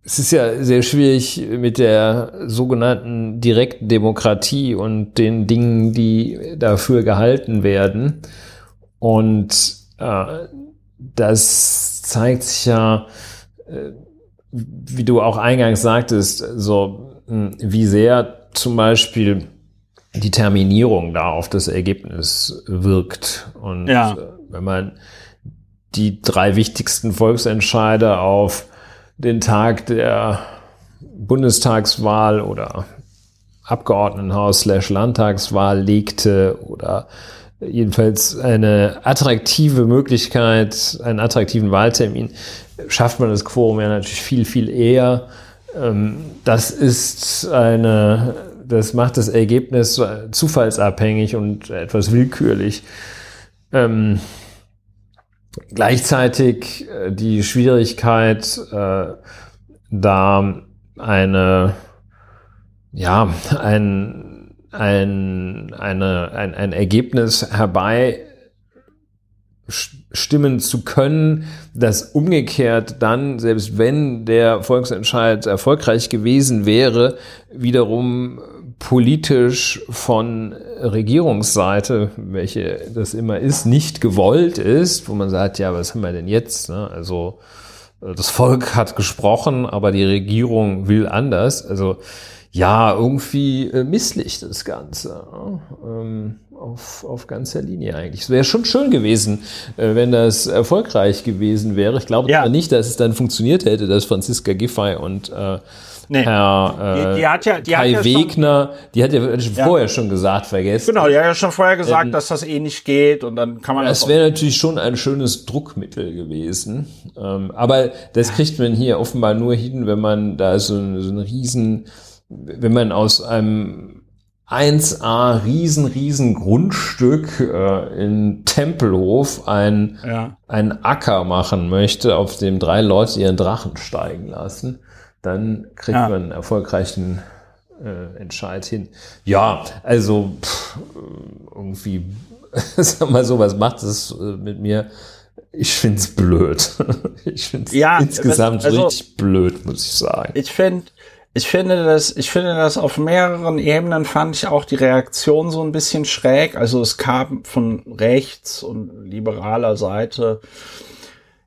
S2: es ist ja sehr schwierig mit der sogenannten direkten Demokratie und den Dingen, die dafür gehalten werden. Und äh, das zeigt sich ja, äh, wie du auch eingangs sagtest, so hm, wie sehr zum Beispiel die Terminierung da auf das Ergebnis wirkt. Und ja. Äh, wenn man die drei wichtigsten Volksentscheide auf den Tag der Bundestagswahl oder Abgeordnetenhaus slash Landtagswahl legte oder jedenfalls eine attraktive Möglichkeit, einen attraktiven Wahltermin, schafft man das Quorum ja natürlich viel, viel eher. Ähm, das ist eine, das macht das Ergebnis zufallsabhängig und etwas willkürlich. Gleichzeitig äh, die Schwierigkeit, äh, da eine, ja, ein, ein, eine, ein, ein Ergebnis herbei stimmen zu können, das umgekehrt dann, selbst wenn der Volksentscheid erfolgreich gewesen wäre, wiederum politisch von Regierungsseite, welche das immer ist, nicht gewollt ist, wo man sagt, ja, was haben wir denn jetzt? Ne? Also äh, das Volk hat gesprochen, aber die Regierung will anders. Also ja, irgendwie äh, misslich das Ganze. Ähm, auf, auf ganzer Linie eigentlich. Es wäre schon schön gewesen, äh, wenn das erfolgreich gewesen wäre. Ich glaube ja. nicht, dass es dann funktioniert hätte, dass Franziska Giffey und äh, Nee. Herr äh, die, die hat ja, die Kai hat ja Wegner, schon, die hat ja, ja, vorher schon gesagt, vergessen.
S1: Genau, die hat ja schon vorher gesagt, ähm, dass das eh nicht geht und dann kann man
S2: das. Das wäre natürlich schon ein schönes Druckmittel gewesen. Ähm, aber das kriegt man hier offenbar nur hin, wenn man da so, so ein riesen, wenn man aus einem 1A riesen, riesen Grundstück äh, in Tempelhof ein, ja. ein Acker machen möchte, auf dem drei Leute ihren Drachen steigen lassen dann kriegt ja. man einen erfolgreichen äh, Entscheid hin. Ja, also pff, irgendwie, sag mal so, was macht es äh, mit mir? Ich finde es blöd. ich finde es ja, insgesamt also, richtig blöd, muss ich sagen.
S1: Ich finde, ich finde das, ich finde das auf mehreren Ebenen fand ich auch die Reaktion so ein bisschen schräg. Also es kam von rechts und liberaler Seite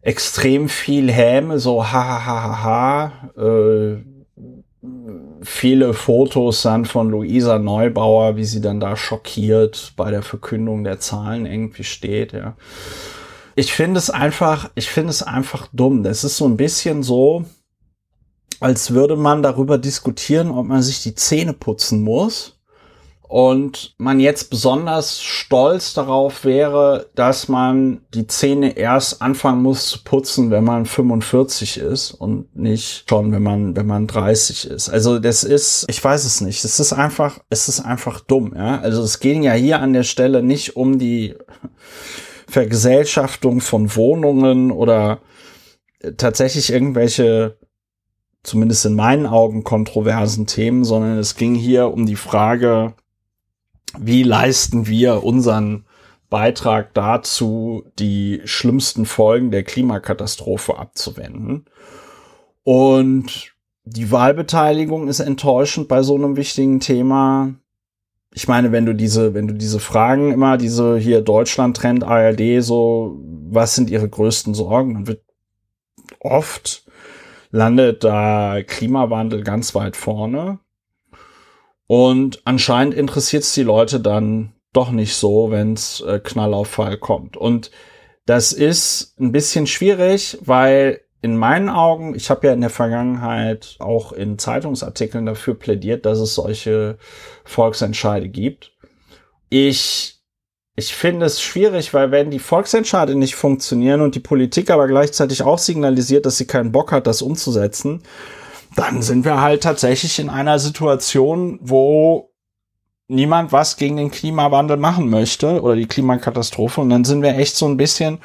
S1: extrem viel Häme, so ha ha ha ha ha. Äh, viele Fotos dann von Luisa Neubauer, wie sie dann da schockiert bei der Verkündung der Zahlen irgendwie steht, ja. Ich finde es einfach, ich finde es einfach dumm. Das ist so ein bisschen so, als würde man darüber diskutieren, ob man sich die Zähne putzen muss und man jetzt besonders stolz darauf wäre, dass man die Zähne erst anfangen muss zu putzen, wenn man 45 ist und nicht schon, wenn man, wenn man 30 ist. Also das ist, ich weiß es nicht. Es ist einfach, es ist einfach dumm, ja. Also es ging ja hier an der Stelle nicht um die Vergesellschaftung von Wohnungen oder tatsächlich irgendwelche zumindest in meinen Augen kontroversen Themen, sondern es ging hier um die Frage, wie leisten wir unseren Beitrag dazu, die schlimmsten Folgen der Klimakatastrophe abzuwenden. Und die Wahlbeteiligung ist enttäuschend bei so einem wichtigen Thema. Ich meine, wenn du diese, wenn du diese Fragen immer, diese hier Deutschland-Trend, ARD, so, was sind ihre größten Sorgen, dann wird oft landet da Klimawandel ganz weit vorne. Und anscheinend interessiert es die Leute dann doch nicht so, wenn es äh, Knall auf Fall kommt. Und das ist ein bisschen schwierig, weil in meinen Augen, ich habe ja in der Vergangenheit auch in Zeitungsartikeln dafür plädiert, dass es solche Volksentscheide gibt. Ich, ich finde es schwierig, weil wenn die Volksentscheide nicht funktionieren und die Politik aber gleichzeitig auch signalisiert, dass sie keinen Bock hat, das umzusetzen, dann sind wir halt tatsächlich in einer Situation, wo niemand was gegen den Klimawandel machen möchte oder die Klimakatastrophe. Und dann sind wir echt so ein bisschen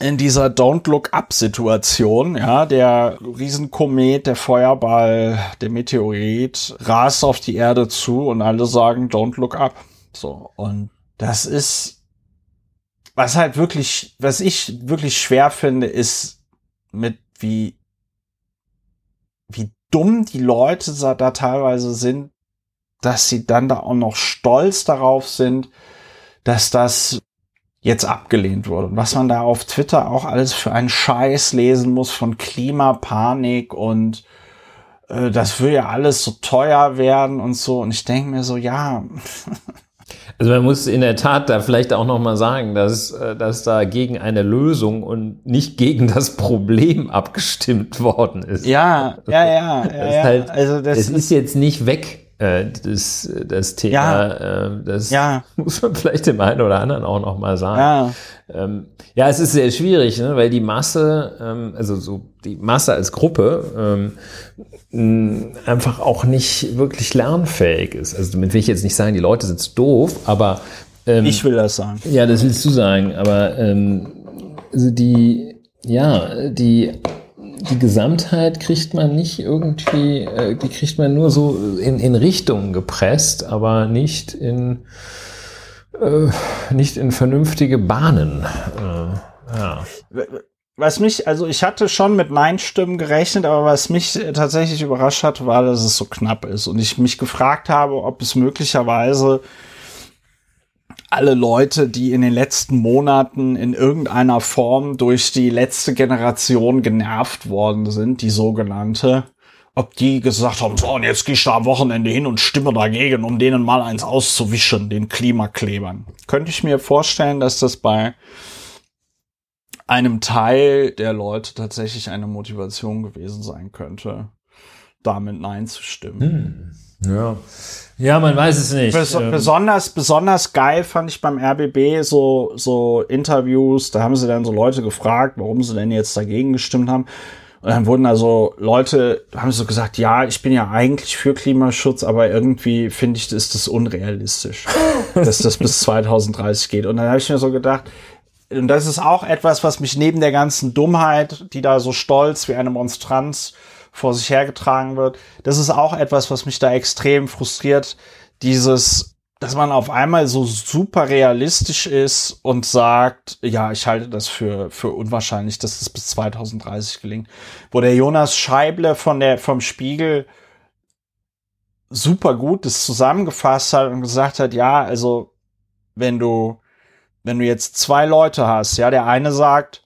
S1: in dieser Don't Look Up Situation, ja, der Riesenkomet, der Feuerball, der Meteorit rast auf die Erde zu und alle sagen Don't Look Up. So. Und das ist, was halt wirklich, was ich wirklich schwer finde, ist mit wie wie dumm die Leute da teilweise sind, dass sie dann da auch noch stolz darauf sind, dass das jetzt abgelehnt wurde. Und was man da auf Twitter auch alles für einen Scheiß lesen muss von Klimapanik und äh, das will ja alles so teuer werden und so. Und ich denke mir so, ja,
S2: Also man muss in der Tat da vielleicht auch nochmal sagen, dass, äh, dass da gegen eine Lösung und nicht gegen das Problem abgestimmt worden ist.
S1: Ja, ja, ja.
S2: ja, ja. Halt, also das es ist, ist jetzt nicht weg, das, das Thema. Ja, äh, das ja. muss man vielleicht dem einen oder anderen auch nochmal sagen. Ja. Ähm, ja, es ist sehr schwierig, ne, weil die Masse, ähm, also so die Masse als Gruppe ähm, einfach auch nicht wirklich lernfähig ist. Also damit will ich jetzt nicht sagen, die Leute sind doof, aber
S1: ähm, ich will das sagen.
S2: Ja, das willst du sagen, aber ähm, also die, ja, die die Gesamtheit kriegt man nicht irgendwie, äh, die kriegt man nur so in, in Richtungen gepresst, aber nicht in äh, nicht in vernünftige Bahnen. Äh, ja.
S1: was mich, also ich hatte schon mit Nein-Stimmen gerechnet, aber was mich tatsächlich überrascht hat, war, dass es so knapp ist. Und ich mich gefragt habe, ob es möglicherweise alle Leute, die in den letzten Monaten in irgendeiner Form durch die letzte Generation genervt worden sind, die sogenannte, ob die gesagt haben, so, und jetzt gehe ich da am Wochenende hin und stimme dagegen, um denen mal eins auszuwischen, den Klimaklebern. Könnte ich mir vorstellen, dass das bei einem Teil der Leute tatsächlich eine Motivation gewesen sein könnte, damit Nein zu stimmen.
S2: Hm. Ja. Ja, man weiß es nicht.
S1: Bes ähm. besonders, besonders geil fand ich beim RBB so, so Interviews. Da haben sie dann so Leute gefragt, warum sie denn jetzt dagegen gestimmt haben. Und dann wurden also Leute, haben so gesagt, ja, ich bin ja eigentlich für Klimaschutz, aber irgendwie finde ich, ist das unrealistisch, dass das bis 2030 geht. Und dann habe ich mir so gedacht, und das ist auch etwas, was mich neben der ganzen Dummheit, die da so stolz wie eine Monstranz vor sich hergetragen wird, das ist auch etwas, was mich da extrem frustriert. Dieses, dass man auf einmal so super realistisch ist und sagt, ja, ich halte das für, für unwahrscheinlich, dass das bis 2030 gelingt. Wo der Jonas Scheible von der, vom Spiegel super gut das zusammengefasst hat und gesagt hat, ja, also, wenn du, wenn du jetzt zwei Leute hast, ja, der eine sagt,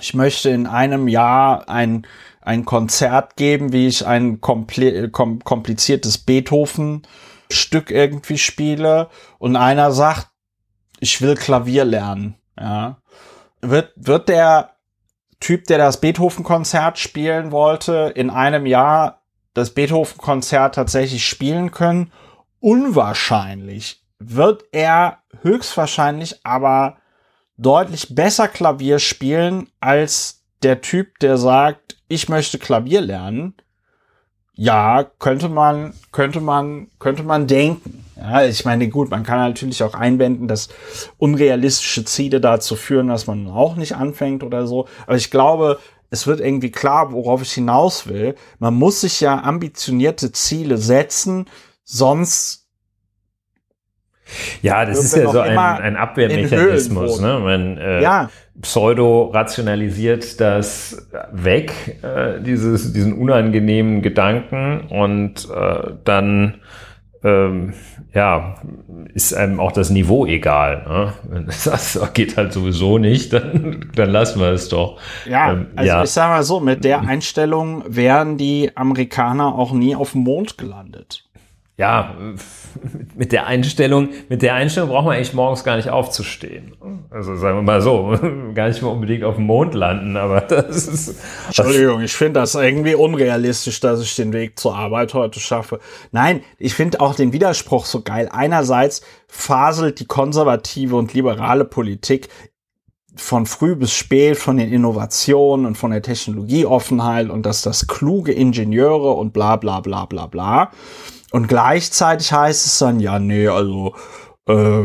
S1: ich möchte in einem Jahr ein, ein Konzert geben, wie ich ein kompliziertes Beethoven-Stück irgendwie spiele, und einer sagt, ich will Klavier lernen, ja. Wird, wird der Typ, der das Beethoven-Konzert spielen wollte, in einem Jahr das Beethoven-Konzert tatsächlich spielen können? Unwahrscheinlich wird er höchstwahrscheinlich aber deutlich besser Klavier spielen als der Typ, der sagt, ich möchte Klavier lernen. Ja, könnte man, könnte man, könnte man denken. Ja, ich meine, gut, man kann natürlich auch einwenden, dass unrealistische Ziele dazu führen, dass man auch nicht anfängt oder so. Aber ich glaube, es wird irgendwie klar, worauf ich hinaus will. Man muss sich ja ambitionierte Ziele setzen, sonst
S2: ja, das ist ja so ein, ein Abwehrmechanismus. Ne? Man äh, ja. Pseudo-rationalisiert das weg, äh, dieses, diesen unangenehmen Gedanken und äh, dann ähm, ja, ist einem auch das Niveau egal. Ne? Wenn das geht halt sowieso nicht, dann, dann lassen wir es doch.
S1: Ja, ähm, also ja. ich sag mal so, mit der Einstellung wären die Amerikaner auch nie auf dem Mond gelandet
S2: ja, mit der Einstellung, mit der Einstellung braucht man eigentlich morgens gar nicht aufzustehen. Also sagen wir mal so, gar nicht mal unbedingt auf dem Mond landen, aber das ist.
S1: Entschuldigung, ich finde das irgendwie unrealistisch, dass ich den Weg zur Arbeit heute schaffe. Nein, ich finde auch den Widerspruch so geil. Einerseits faselt die konservative und liberale Politik von früh bis spät von den Innovationen und von der Technologieoffenheit und dass das kluge Ingenieure und bla bla bla bla bla. Und gleichzeitig heißt es dann, ja, nee, also, äh,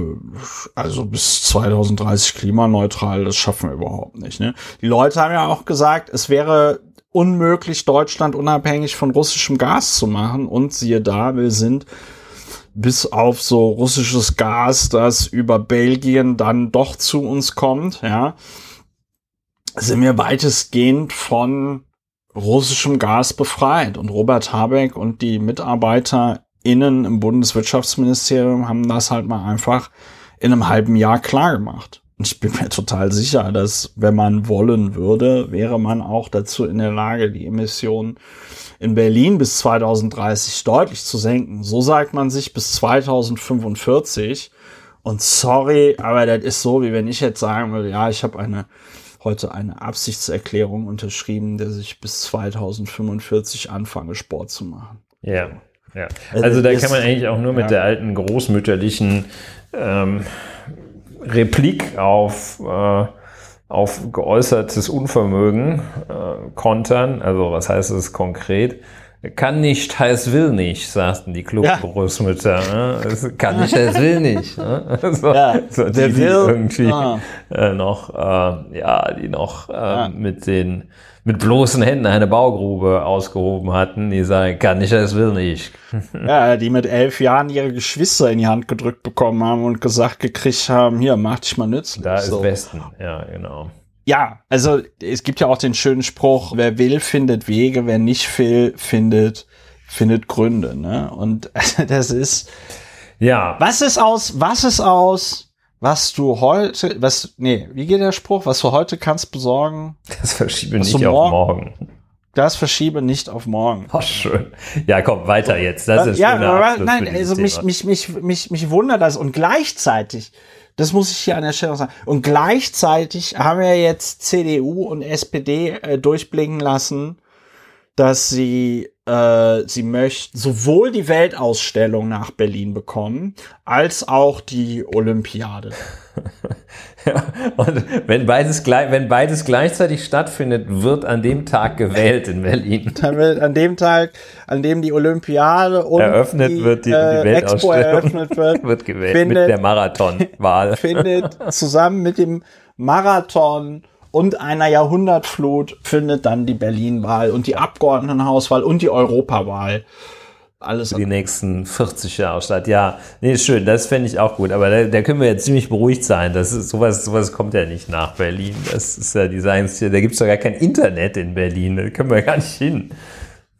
S1: also bis 2030 klimaneutral, das schaffen wir überhaupt nicht. Ne? Die Leute haben ja auch gesagt, es wäre unmöglich, Deutschland unabhängig von russischem Gas zu machen. Und siehe da, wir sind bis auf so russisches Gas, das über Belgien dann doch zu uns kommt, ja, sind wir weitestgehend von russischem Gas befreit. Und Robert Habeck und die MitarbeiterInnen im Bundeswirtschaftsministerium haben das halt mal einfach in einem halben Jahr klar gemacht. Und ich bin mir total sicher, dass wenn man wollen würde, wäre man auch dazu in der Lage, die Emissionen in Berlin bis 2030 deutlich zu senken. So sagt man sich bis 2045. Und sorry, aber das ist so, wie wenn ich jetzt sagen würde, ja, ich habe eine heute eine Absichtserklärung unterschrieben, der sich bis 2045 anfange, Sport zu machen.
S2: Ja, ja. Also, also da ist, kann man eigentlich auch nur mit ja. der alten großmütterlichen ähm, Replik auf, äh, auf geäußertes Unvermögen äh, kontern. Also was heißt es konkret? Kann nicht, heißt will nicht, sagten die Clubgroßmütter. Ja. Ne? Kann nicht, heißt will nicht. Ne? So, ja, so die, die will, irgendwie ah. äh, noch, äh, ja, die noch äh, ja. mit den mit bloßen Händen eine Baugrube ausgehoben hatten, die sagen, kann nicht, heißt will nicht.
S1: Ja, die mit elf Jahren ihre Geschwister in die Hand gedrückt bekommen haben und gesagt gekriegt haben, hier, mach dich mal nützlich.
S2: Da ist so. Westen, ja, genau.
S1: Ja, also es gibt ja auch den schönen Spruch, wer will, findet Wege, wer nicht will, findet, findet Gründe. Ne? Und das ist, ja. Was ist aus, was ist aus, was du heute, was, nee, wie geht der Spruch? Was du heute kannst besorgen?
S2: Das verschiebe nicht morgen, auf morgen.
S1: Das verschiebe nicht auf morgen.
S2: Ach, schön. Ja, komm, weiter jetzt. Das ist
S1: ja, aber, nein, also mich, mich, mich, mich, mich wundert das. Und gleichzeitig, das muss ich hier an der Stelle sagen. Und gleichzeitig haben wir jetzt CDU und SPD äh, durchblicken lassen, dass sie äh, sie möchten sowohl die Weltausstellung nach Berlin bekommen, als auch die Olympiade.
S2: ja, und wenn beides, wenn beides gleichzeitig stattfindet, wird an dem Tag gewählt in Berlin.
S1: Dann wird an dem Tag, an dem die Olympiade und
S2: eröffnet die, wird, die,
S1: äh, die Expo eröffnet wird,
S2: wird gewählt findet, mit der Marathonwahl.
S1: Findet zusammen mit dem Marathon und einer Jahrhundertflut findet dann die Berlin-Wahl und die Abgeordnetenhauswahl und die Europawahl
S2: alles die nächsten 40 Jahre statt. Ja, nee, schön, das fände ich auch gut. Aber da, da, können wir jetzt ziemlich beruhigt sein. Das ist, sowas, sowas kommt ja nicht nach Berlin. Das ist ja die Science, da gibt es doch gar kein Internet in Berlin. Da können wir gar nicht hin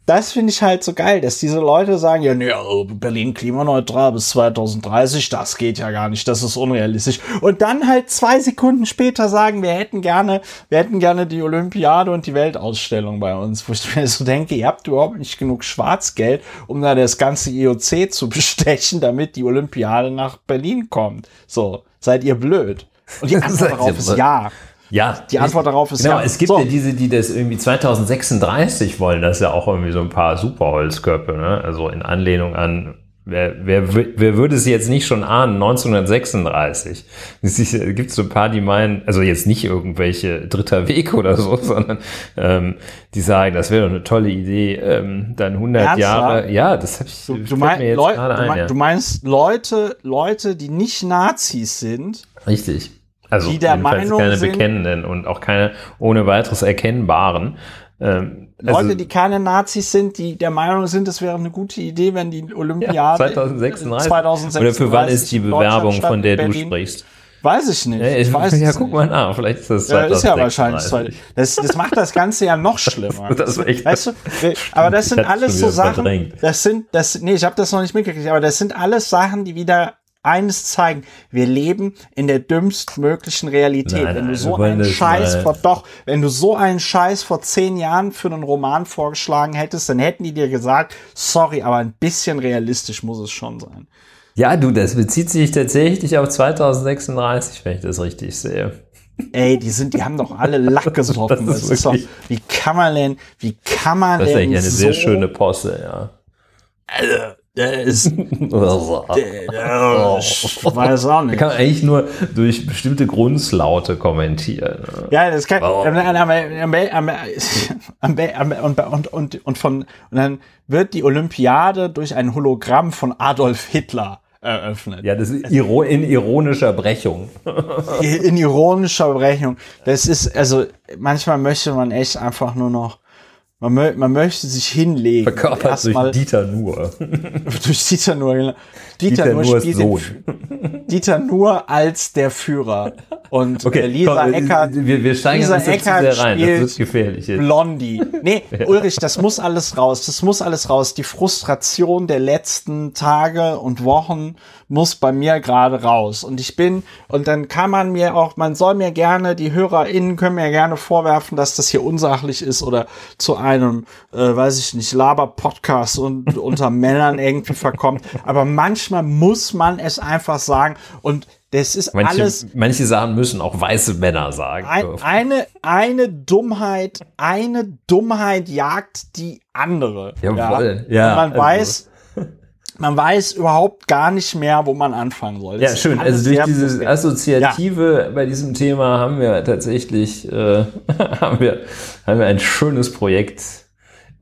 S1: das finde ich halt so geil, dass diese Leute sagen, ja, nee, oh, Berlin klimaneutral bis 2030, das geht ja gar nicht, das ist unrealistisch. Und dann halt zwei Sekunden später sagen, wir hätten gerne, wir hätten gerne die Olympiade und die Weltausstellung bei uns, wo ich mir so denke, ihr habt überhaupt nicht genug Schwarzgeld, um da das ganze IOC zu bestechen, damit die Olympiade nach Berlin kommt. So, seid ihr blöd? Und die Antwort darauf ist ja.
S2: Ja.
S1: Die Antwort darauf ist
S2: genau, ja. es gibt so. ja diese, die das irgendwie 2036 wollen, das ist ja auch irgendwie so ein paar Superholzköpfe, ne? Also in Anlehnung an Wer, wer, wer würde es jetzt nicht schon ahnen? 1936. Es gibt so ein paar, die meinen, also jetzt nicht irgendwelche dritter Weg oder so, sondern ähm, die sagen, das wäre doch eine tolle Idee, ähm, dann 100 Ernsthaft? Jahre. Ja, das habe ich.
S1: Du, du, mein, mir jetzt Leu ein, du, mein, ja. du meinst Leute, Leute, die nicht Nazis sind.
S2: Richtig also
S1: die der Meinung
S2: keine sind, bekennenden und auch keine ohne weiteres erkennbaren.
S1: Ähm, also Leute, die keine Nazis sind, die der Meinung sind, es wäre eine gute Idee, wenn die Olympiade ja,
S2: 2036.
S1: 2036.
S2: Oder für wann ist die Bewerbung, von der du sprichst?
S1: Weiß ich nicht.
S2: Ja,
S1: ich
S2: weiß ja guck mal nach, vielleicht ist das 2036.
S1: ist ja wahrscheinlich. Das, das macht das Ganze ja noch schlimmer.
S2: das ist echt
S1: weißt du, aber das sind alles so Sachen, verdrängt. das sind, das, nee, ich habe das noch nicht mitgekriegt, aber das sind alles Sachen, die wieder eines zeigen, wir leben in der dümmstmöglichen Realität. Nein, wenn du so einen Scheiß vor, doch, wenn du so einen Scheiß vor zehn Jahren für einen Roman vorgeschlagen hättest, dann hätten die dir gesagt, sorry, aber ein bisschen realistisch muss es schon sein.
S2: Ja, du, das bezieht sich tatsächlich auf 2036, wenn ich das richtig sehe.
S1: Ey, die sind, die haben doch alle Lack gesoffen. das ist, das ist doch, wie kann man denn, wie kann man
S2: denn
S1: Das ist
S2: eigentlich eine so, sehr schöne Posse, ja.
S1: Also, der ist. der, der, ich weiß auch nicht.
S2: Der kann eigentlich nur durch bestimmte Grundslaute kommentieren.
S1: Ja, das kann. Und, und, und, und, von, und dann wird die Olympiade durch ein Hologramm von Adolf Hitler eröffnet.
S2: Ja, das ist in ironischer Brechung.
S1: in ironischer Brechung. Das ist, also, manchmal möchte man echt einfach nur noch man, mö man möchte sich hinlegen.
S2: Verkörpert durch Dieter Nuhr.
S1: durch Dieter Nuhr, genau. Dieter, Dieter Nuhr spielt Sohn. Den, Dieter Nuhr als der Führer. Und
S2: okay,
S1: äh, Lisa
S2: komm,
S1: Eckert,
S2: wir, wir steigen Lisa Eckert rein. Das wird gefährlich. Jetzt.
S1: Blondie. Nee, ja. Ulrich, das muss alles raus. Das muss alles raus. Die Frustration der letzten Tage und Wochen muss bei mir gerade raus. Und ich bin, und dann kann man mir auch, man soll mir gerne, die HörerInnen können mir gerne vorwerfen, dass das hier unsachlich ist oder zu einem, äh, weiß ich nicht, Laber-Podcast und unter Männern irgendwie verkommt. Aber manchmal muss man es einfach sagen. Und das ist
S2: manche,
S1: alles.
S2: Manche Sachen müssen auch weiße Männer sagen.
S1: Ein, eine, eine Dummheit, eine Dummheit jagt die andere.
S2: Jawohl, ja. ja
S1: Und man also. weiß, man weiß überhaupt gar nicht mehr, wo man anfangen soll.
S2: Das ja, schön. Also durch dieses Assoziative ja. bei diesem Thema haben wir tatsächlich äh, haben wir, haben wir ein schönes Projekt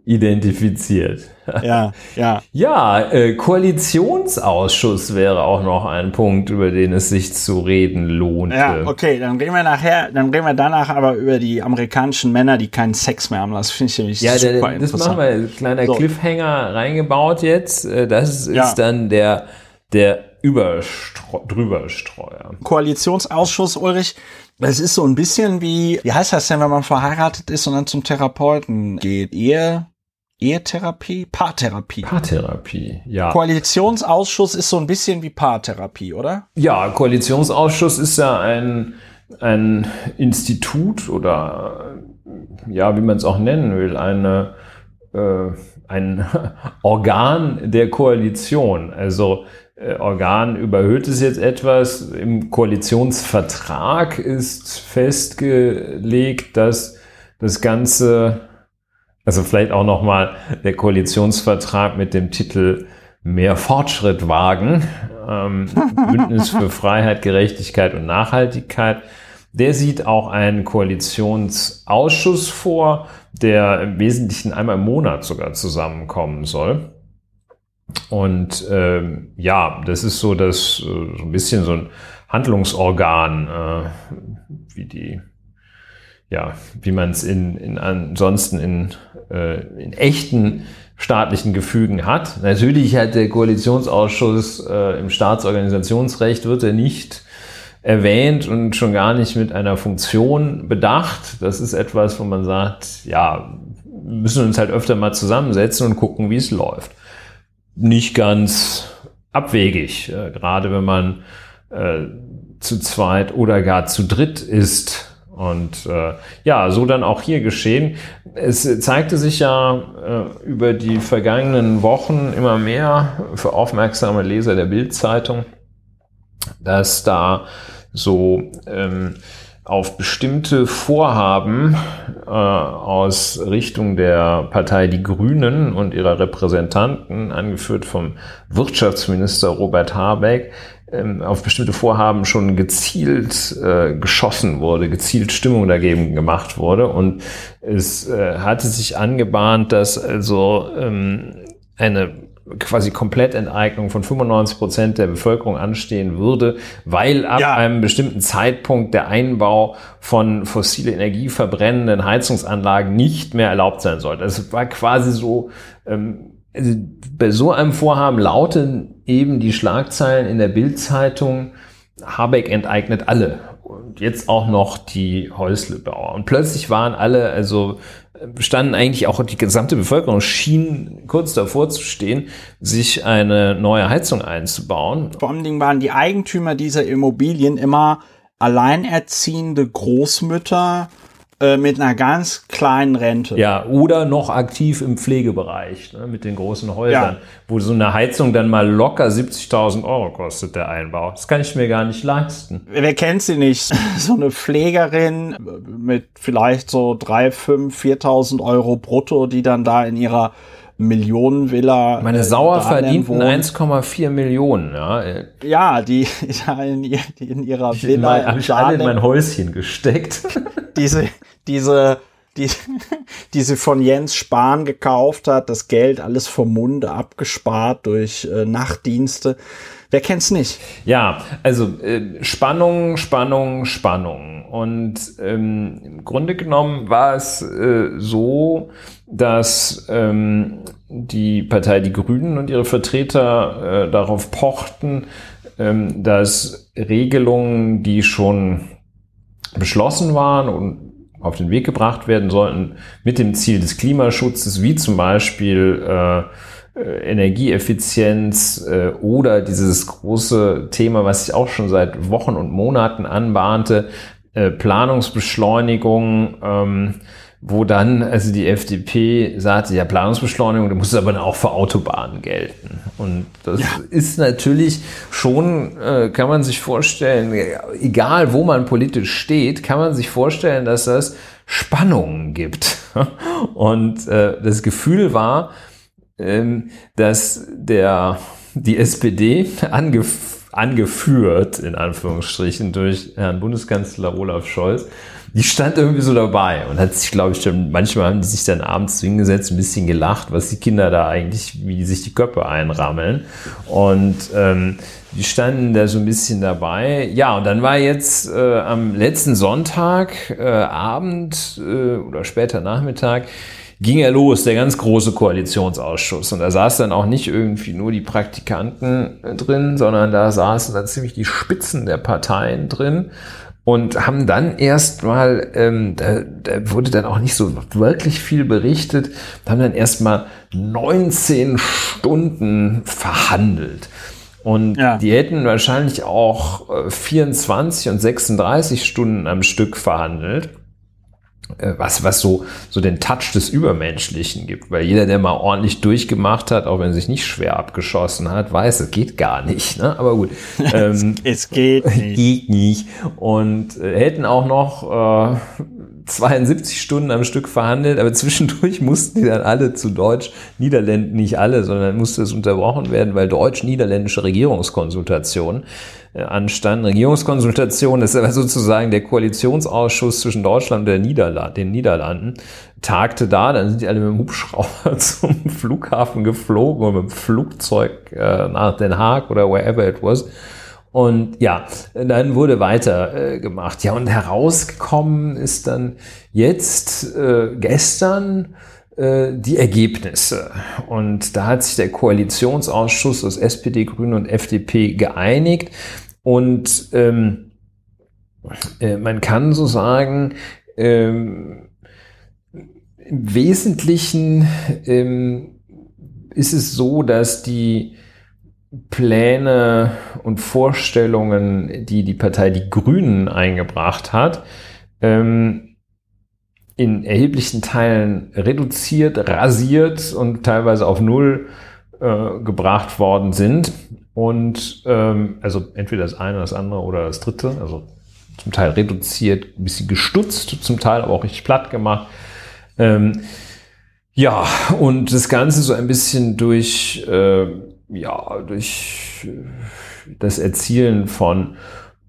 S2: identifiziert.
S1: Ja, ja.
S2: Ja, äh, Koalitionsausschuss wäre auch noch ein Punkt, über den es sich zu reden lohnt.
S1: Ja, okay, dann reden wir nachher, dann reden wir danach aber über die amerikanischen Männer, die keinen Sex mehr haben. Das finde ich nämlich ja, super der,
S2: das machen wir. Kleiner so. Cliffhanger reingebaut jetzt. Äh, das ist ja. dann der der überstro drüber streue.
S1: Koalitionsausschuss, Ulrich, es ist so ein bisschen wie, wie heißt das denn, wenn man verheiratet ist und dann zum Therapeuten geht? Ehe, Ehetherapie? Paartherapie.
S2: Paartherapie, ja.
S1: Koalitionsausschuss ist so ein bisschen wie Paartherapie, oder?
S2: Ja, Koalitionsausschuss ist ja ein, ein Institut oder ja, wie man es auch nennen will, eine, äh, ein Organ der Koalition. Also Organ überhöht es jetzt etwas. Im Koalitionsvertrag ist festgelegt, dass das Ganze, also vielleicht auch nochmal der Koalitionsvertrag mit dem Titel Mehr Fortschritt wagen, ähm, Bündnis für Freiheit, Gerechtigkeit und Nachhaltigkeit, der sieht auch einen Koalitionsausschuss vor, der im Wesentlichen einmal im Monat sogar zusammenkommen soll. Und ähm, ja, das ist so das äh, so ein bisschen so ein Handlungsorgan, äh, wie die, ja, wie man es in, in ansonsten in, äh, in echten staatlichen Gefügen hat. Natürlich hat der Koalitionsausschuss äh, im Staatsorganisationsrecht wird er nicht erwähnt und schon gar nicht mit einer Funktion bedacht. Das ist etwas, wo man sagt, ja, müssen uns halt öfter mal zusammensetzen und gucken, wie es läuft. Nicht ganz abwegig, äh, gerade wenn man äh, zu zweit oder gar zu dritt ist. Und äh, ja, so dann auch hier geschehen. Es zeigte sich ja äh, über die vergangenen Wochen immer mehr für aufmerksame Leser der Bildzeitung, dass da so ähm, auf bestimmte Vorhaben äh, aus Richtung der Partei Die Grünen und ihrer Repräsentanten, angeführt vom Wirtschaftsminister Robert Habeck, ähm, auf bestimmte Vorhaben schon gezielt äh, geschossen wurde, gezielt Stimmung dagegen gemacht wurde. Und es äh, hatte sich angebahnt, dass also ähm, eine quasi Komplettenteignung von 95 Prozent der Bevölkerung anstehen würde, weil ab ja. einem bestimmten Zeitpunkt der Einbau von fossile Energie verbrennenden Heizungsanlagen nicht mehr erlaubt sein sollte. Es war quasi so, ähm, also bei so einem Vorhaben lauten eben die Schlagzeilen in der Bildzeitung, Habeck enteignet alle. Und jetzt auch noch die Häuslebauer. Und plötzlich waren alle, also standen eigentlich auch die gesamte Bevölkerung schien kurz davor zu stehen, sich eine neue Heizung einzubauen.
S1: Vor allen Dingen waren die Eigentümer dieser Immobilien immer alleinerziehende Großmütter äh, mit einer ganz kleinen Rente.
S2: Ja, oder noch aktiv im Pflegebereich ne, mit den großen Häusern, ja. wo so eine Heizung dann mal locker 70.000 Euro kostet, der Einbau. Das kann ich mir gar nicht leisten.
S1: Wer kennt sie nicht? So eine Pflegerin mit vielleicht so 3, 5, 4.000 Euro brutto, die dann da in ihrer Millionenvilla.
S2: Meine Sauer äh, verdienten 1,4 Millionen, ja.
S1: Ja, die, in, in ihrer Villa.
S2: Habe ich alle in mein Häuschen gesteckt.
S1: Diese, diese, die, die sie von Jens Spahn gekauft hat, das Geld alles vom Munde abgespart durch äh, Nachtdienste. Wer kennt's nicht?
S2: Ja, also äh, Spannung, Spannung, Spannung. Und ähm, im Grunde genommen war es äh, so, dass ähm, die Partei Die Grünen und ihre Vertreter äh, darauf pochten, ähm, dass Regelungen, die schon beschlossen waren und auf den Weg gebracht werden sollten, mit dem Ziel des Klimaschutzes, wie zum Beispiel äh, äh, Energieeffizienz äh, oder dieses große Thema, was sich auch schon seit Wochen und Monaten anbahnte, äh, Planungsbeschleunigung, ähm, wo dann also die FDP sagte, ja, Planungsbeschleunigung, da muss es aber auch für Autobahnen gelten. Und das ja. ist natürlich schon, äh, kann man sich vorstellen, egal wo man politisch steht, kann man sich vorstellen, dass das Spannungen gibt. Und äh, das Gefühl war, ähm, dass der, die SPD angef angeführt, in Anführungsstrichen, durch Herrn Bundeskanzler Olaf Scholz, die stand irgendwie so dabei und hat sich, glaube ich, schon, manchmal haben die sich dann abends hingesetzt, ein bisschen gelacht, was die Kinder da eigentlich, wie die sich die Köpfe einrammeln. Und ähm, die standen da so ein bisschen dabei. Ja, und dann war jetzt äh, am letzten Sonntag, äh, Abend äh, oder später Nachmittag, ging er los, der ganz große Koalitionsausschuss. Und da saß dann auch nicht irgendwie nur die Praktikanten drin, sondern da saßen dann ziemlich die Spitzen der Parteien drin und haben dann erstmal, ähm, da, da wurde dann auch nicht so wirklich viel berichtet, haben dann erstmal 19 Stunden verhandelt. Und ja. die hätten wahrscheinlich auch 24 äh, und 36 Stunden am Stück verhandelt. Äh, was, was so, so den Touch des Übermenschlichen gibt. Weil jeder, der mal ordentlich durchgemacht hat, auch wenn er sich nicht schwer abgeschossen hat, weiß, es geht gar nicht. Ne? Aber gut.
S1: Ähm, es geht
S2: nicht. geht nicht. Und äh, hätten auch noch äh, 72 Stunden am Stück verhandelt, aber zwischendurch mussten die dann alle zu Deutsch, Niederländen, nicht alle, sondern musste es unterbrochen werden, weil deutsch-niederländische Regierungskonsultationen äh, anstanden. Regierungskonsultation ist aber sozusagen der Koalitionsausschuss zwischen Deutschland und der Niederland, den Niederlanden, tagte da, dann sind die alle mit dem Hubschrauber zum Flughafen geflogen oder mit dem Flugzeug äh, nach Den Haag oder wherever it was. Und ja, dann wurde weiter äh, gemacht. Ja, und herausgekommen ist dann jetzt äh, gestern äh, die Ergebnisse. Und da hat sich der Koalitionsausschuss aus SPD, Grünen und FDP geeinigt. Und ähm, äh, man kann so sagen, ähm, im Wesentlichen ähm, ist es so, dass die Pläne und Vorstellungen, die die Partei Die Grünen eingebracht hat, ähm, in erheblichen Teilen reduziert, rasiert und teilweise auf Null äh, gebracht worden sind. Und ähm, also entweder das eine, das andere oder das dritte, also zum Teil reduziert, ein bisschen gestutzt, zum Teil aber auch richtig platt gemacht. Ähm, ja, und das Ganze so ein bisschen durch äh, ja, durch das Erzielen von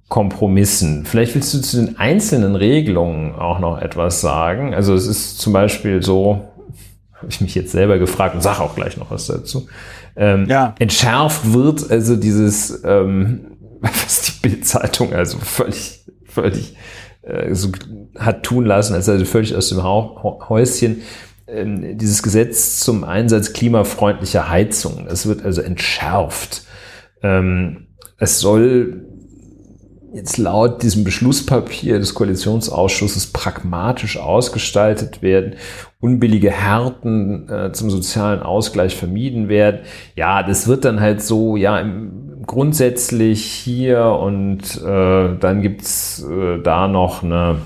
S2: Kompromissen. Vielleicht willst du zu den einzelnen Regelungen auch noch etwas sagen. Also es ist zum Beispiel so, habe ich mich jetzt selber gefragt und sage auch gleich noch was dazu. Ähm, ja. Entschärft wird also dieses, ähm, was die Bildzeitung also völlig, völlig äh, so hat tun lassen, als also völlig aus dem Häuschen ähm, dieses Gesetz zum Einsatz klimafreundlicher Heizung. Es wird also entschärft. Ähm, es soll jetzt laut diesem Beschlusspapier des Koalitionsausschusses pragmatisch ausgestaltet werden, unbillige Härten äh, zum sozialen Ausgleich vermieden werden. Ja, das wird dann halt so, ja, grundsätzlich hier und äh, dann gibt's äh, da noch eine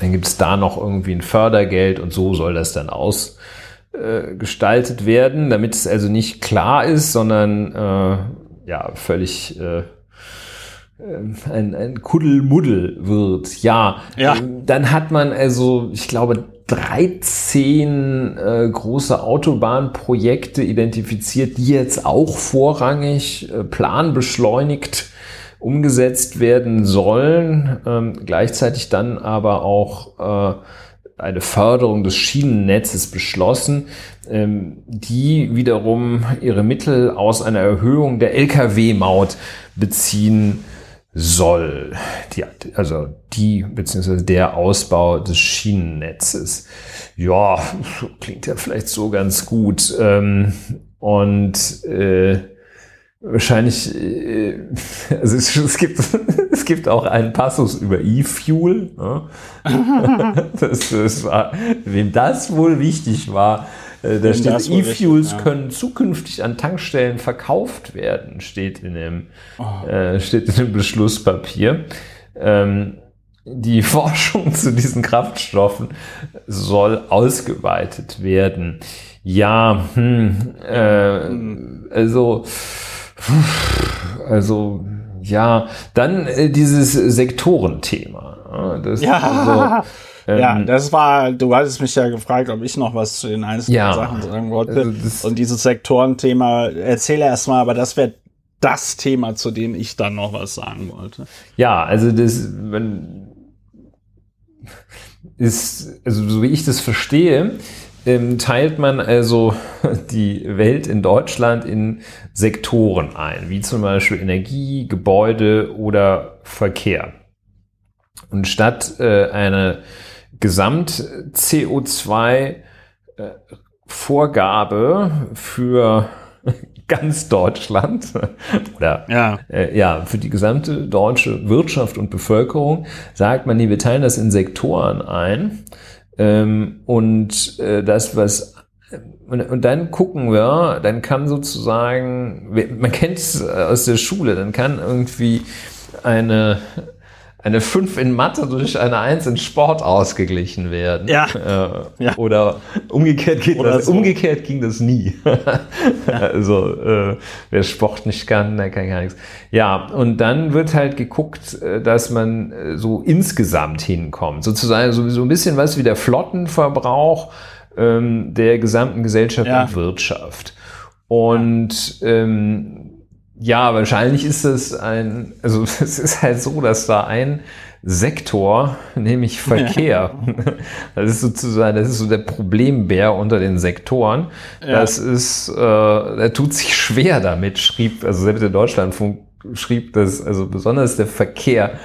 S2: dann gibt es da noch irgendwie ein Fördergeld und so soll das dann ausgestaltet äh, werden, damit es also nicht klar ist, sondern äh, ja völlig äh, ein, ein Kuddelmuddel wird. Ja, ja. Ähm, dann hat man also, ich glaube, 13 äh, große Autobahnprojekte identifiziert, die jetzt auch vorrangig äh, planbeschleunigt umgesetzt werden sollen, ähm, gleichzeitig dann aber auch äh, eine Förderung des Schienennetzes beschlossen, ähm, die wiederum ihre Mittel aus einer Erhöhung der Lkw-Maut beziehen soll. Die, also die beziehungsweise der Ausbau des Schienennetzes. Ja, klingt ja vielleicht so ganz gut. Ähm, und äh, wahrscheinlich, äh, also es, es, gibt, es gibt auch einen Passus über E-Fuel. Ne? das, das war, wem das wohl wichtig war, äh, da steht, E-Fuels ja. können zukünftig an Tankstellen verkauft werden, steht in dem, oh. äh, steht in dem Beschlusspapier. Ähm, die Forschung zu diesen Kraftstoffen soll ausgeweitet werden. Ja, hm, äh, hm. also also ja, dann äh, dieses Sektorenthema.
S1: Das, ja. Also, ähm, ja, das war, du hattest mich ja gefragt, ob ich noch was zu den einzelnen ja, Sachen sagen wollte. Also und dieses Sektorenthema, erzähle erstmal, aber das wäre das Thema, zu dem ich dann noch was sagen wollte.
S2: Ja, also das wenn, ist, also so wie ich das verstehe, ähm, teilt man also die Welt in Deutschland in Sektoren ein, wie zum Beispiel Energie, Gebäude oder Verkehr. Und statt äh, eine Gesamt-CO2 äh, für ganz Deutschland oder ja. Äh, ja, für die gesamte deutsche Wirtschaft und Bevölkerung sagt man, nee, wir teilen das in Sektoren ein. Ähm, und äh, das, was und, und dann gucken wir, dann kann sozusagen, man kennt es aus der Schule, dann kann irgendwie eine eine 5 in Mathe durch eine 1 in Sport ausgeglichen werden.
S1: Ja.
S2: Äh, ja. Oder umgekehrt geht oder das, so. umgekehrt ging das nie. ja. Also äh, wer Sport nicht kann, der kann gar nichts. Ja, und dann wird halt geguckt, äh, dass man äh, so insgesamt hinkommt. Sozusagen so, so ein bisschen was wie der Flottenverbrauch ähm, der gesamten Gesellschaft ja. und Wirtschaft. Und ähm, ja, wahrscheinlich ist es ein, also es ist halt so, dass da ein Sektor, nämlich Verkehr, ja. das ist sozusagen, das ist so der Problembär unter den Sektoren. Ja. Das ist, äh, der tut sich schwer damit, schrieb, also selbst der Deutschlandfunk schrieb das, also besonders der Verkehr,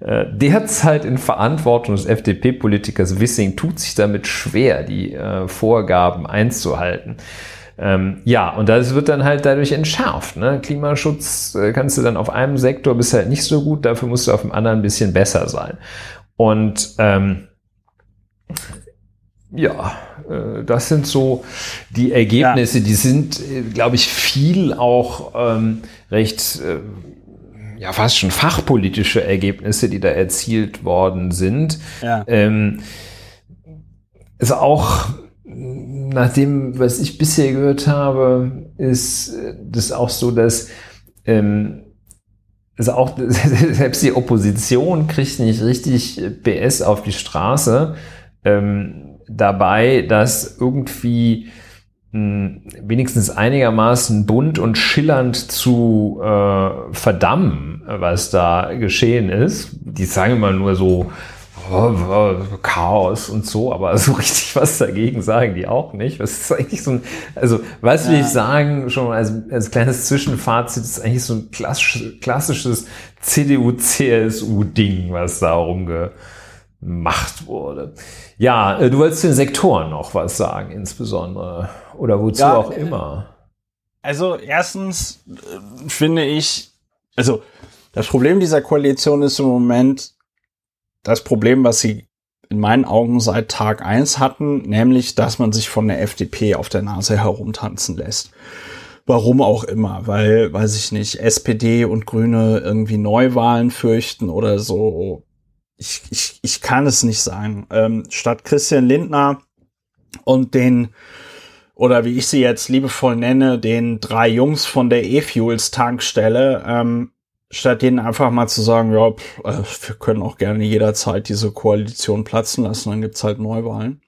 S2: äh, derzeit in Verantwortung des FDP-Politikers Wissing tut sich damit schwer, die äh, Vorgaben einzuhalten. Ähm, ja, und das wird dann halt dadurch entschärft. Ne? Klimaschutz äh, kannst du dann auf einem Sektor bist halt nicht so gut, dafür musst du auf dem anderen ein bisschen besser sein. Und ähm, ja, äh, das sind so die Ergebnisse, ja. die sind, äh, glaube ich, viel auch ähm, recht, äh, ja, fast schon fachpolitische Ergebnisse, die da erzielt worden sind. Ja. Ähm, ist auch nach dem, was ich bisher gehört habe, ist das auch so, dass ähm, also auch selbst die Opposition kriegt nicht richtig PS auf die Straße ähm, dabei, dass irgendwie mh, hm, wenigstens einigermaßen bunt und schillernd zu äh, verdammen, was da geschehen ist. Die sagen immer nur so, Chaos und so, aber so richtig was dagegen sagen die auch nicht. Was ist eigentlich so ein, also was ja. will ich sagen, schon als, als kleines Zwischenfazit, ist eigentlich so ein klassisch, klassisches CDU-CSU-Ding, was da rumgemacht wurde. Ja, äh, du wolltest den Sektoren noch was sagen, insbesondere. Oder wozu ja, auch immer.
S1: Also erstens äh, finde ich, also das Problem dieser Koalition ist im Moment, das Problem, was sie in meinen Augen seit Tag eins hatten, nämlich, dass man sich von der FDP auf der Nase herumtanzen lässt. Warum auch immer, weil, weiß ich nicht, SPD und Grüne irgendwie Neuwahlen fürchten oder so. Ich, ich, ich kann es nicht sagen. Ähm, statt Christian Lindner und den, oder wie ich sie jetzt liebevoll nenne, den drei Jungs von der E-Fuels Tankstelle, ähm, statt denen einfach mal zu sagen, ja, pff, äh, wir können auch gerne jederzeit diese Koalition platzen lassen, dann gibt's halt Neuwahlen.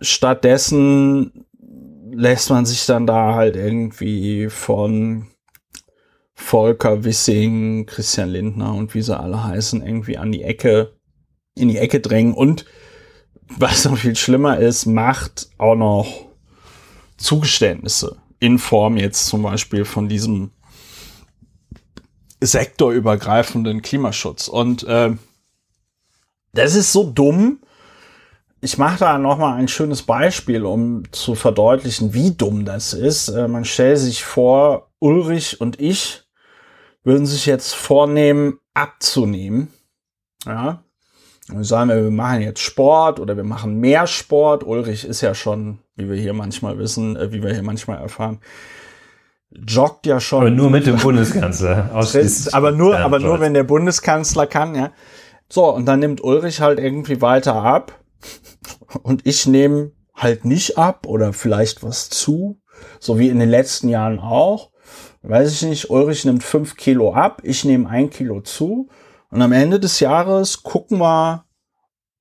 S1: Stattdessen lässt man sich dann da halt irgendwie von Volker Wissing, Christian Lindner und wie sie alle heißen, irgendwie an die Ecke, in die Ecke drängen und was noch viel schlimmer ist, macht auch noch Zugeständnisse in Form jetzt zum Beispiel von diesem sektorübergreifenden Klimaschutz. Und äh, das ist so dumm. Ich mache da noch mal ein schönes Beispiel, um zu verdeutlichen, wie dumm das ist. Äh, man stellt sich vor, Ulrich und ich würden sich jetzt vornehmen, abzunehmen. Ja. Und sagen wir, wir machen jetzt Sport oder wir machen mehr Sport. Ulrich ist ja schon, wie wir hier manchmal wissen, äh, wie wir hier manchmal erfahren, joggt ja schon.
S2: Aber nur mit dem Bundeskanzler.
S1: aber nur, aber nur, wenn der Bundeskanzler kann, ja. So, und dann nimmt Ulrich halt irgendwie weiter ab. Und ich nehme halt nicht ab oder vielleicht was zu. So wie in den letzten Jahren auch. Weiß ich nicht, Ulrich nimmt fünf Kilo ab, ich nehme ein Kilo zu. Und am Ende des Jahres gucken wir,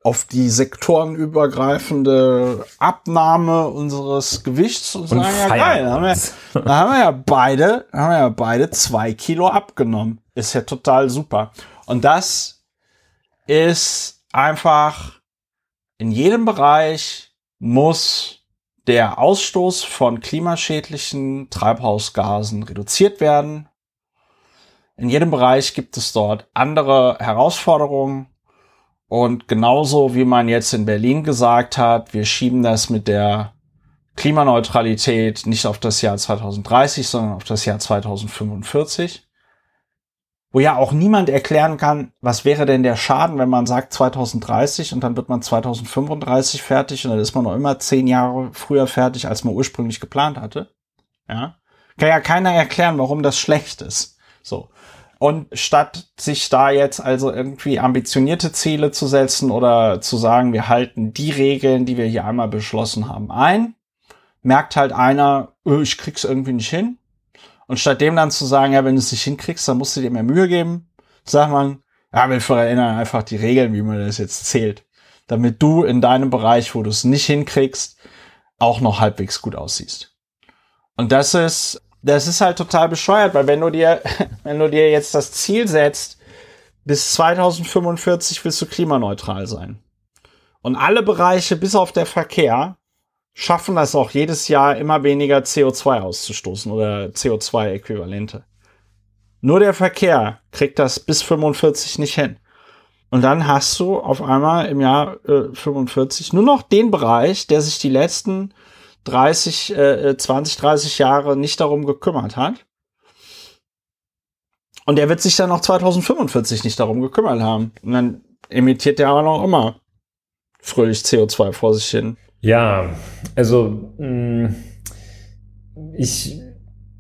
S1: auf die sektorenübergreifende Abnahme unseres Gewichts und, und sagen, ja geil, da haben, wir, da haben wir ja beide, haben wir ja beide zwei Kilo abgenommen. Ist ja total super. Und das ist einfach in jedem Bereich muss der Ausstoß von klimaschädlichen Treibhausgasen reduziert werden. In jedem Bereich gibt es dort andere Herausforderungen Und genauso wie man jetzt in Berlin gesagt hat, wir schieben das mit der Klimaneutralität nicht auf das Jahr 2030, sondern auf das Jahr 2045. Wo ja auch niemand erklären kann, was wäre denn der Schaden, wenn man sagt 2030 und dann wird man 2035 fertig und dann ist man noch immer zehn Jahre früher fertig, als man ursprünglich geplant hatte. Ja. Kann ja keiner erklären, warum das schlecht ist. So. Und statt sich da jetzt also irgendwie ambitionierte Ziele zu setzen oder zu sagen, wir halten die Regeln, die wir hier einmal beschlossen haben, ein, merkt halt einer, öh, ich krieg's irgendwie nicht hin. Und statt dem dann zu sagen, ja, wenn du es nicht hinkriegst, dann musst du dir mehr Mühe geben, sagt man, ja, wir verändern einfach die Regeln, wie man das jetzt zählt. Damit du in deinem Bereich, wo du es nicht hinkriegst, auch noch halbwegs gut aussiehst. Und das ist, das ist halt total bescheuert, weil wenn du dir, wenn du dir jetzt das Ziel setzt, bis 2045 willst du klimaneutral sein. Und alle Bereiche, bis auf der Verkehr, schaffen das auch jedes Jahr immer weniger CO2 auszustoßen oder CO2-Äquivalente. Nur der Verkehr kriegt das bis 45 nicht hin. Und dann hast du auf einmal im Jahr äh, 45 nur noch den Bereich, der sich die letzten 30, äh, 20, 30 Jahre nicht darum gekümmert hat. Und der wird sich dann noch 2045 nicht darum gekümmert haben. Und dann emittiert der aber noch immer fröhlich CO2 vor sich hin.
S2: Ja, also mh, mm, ich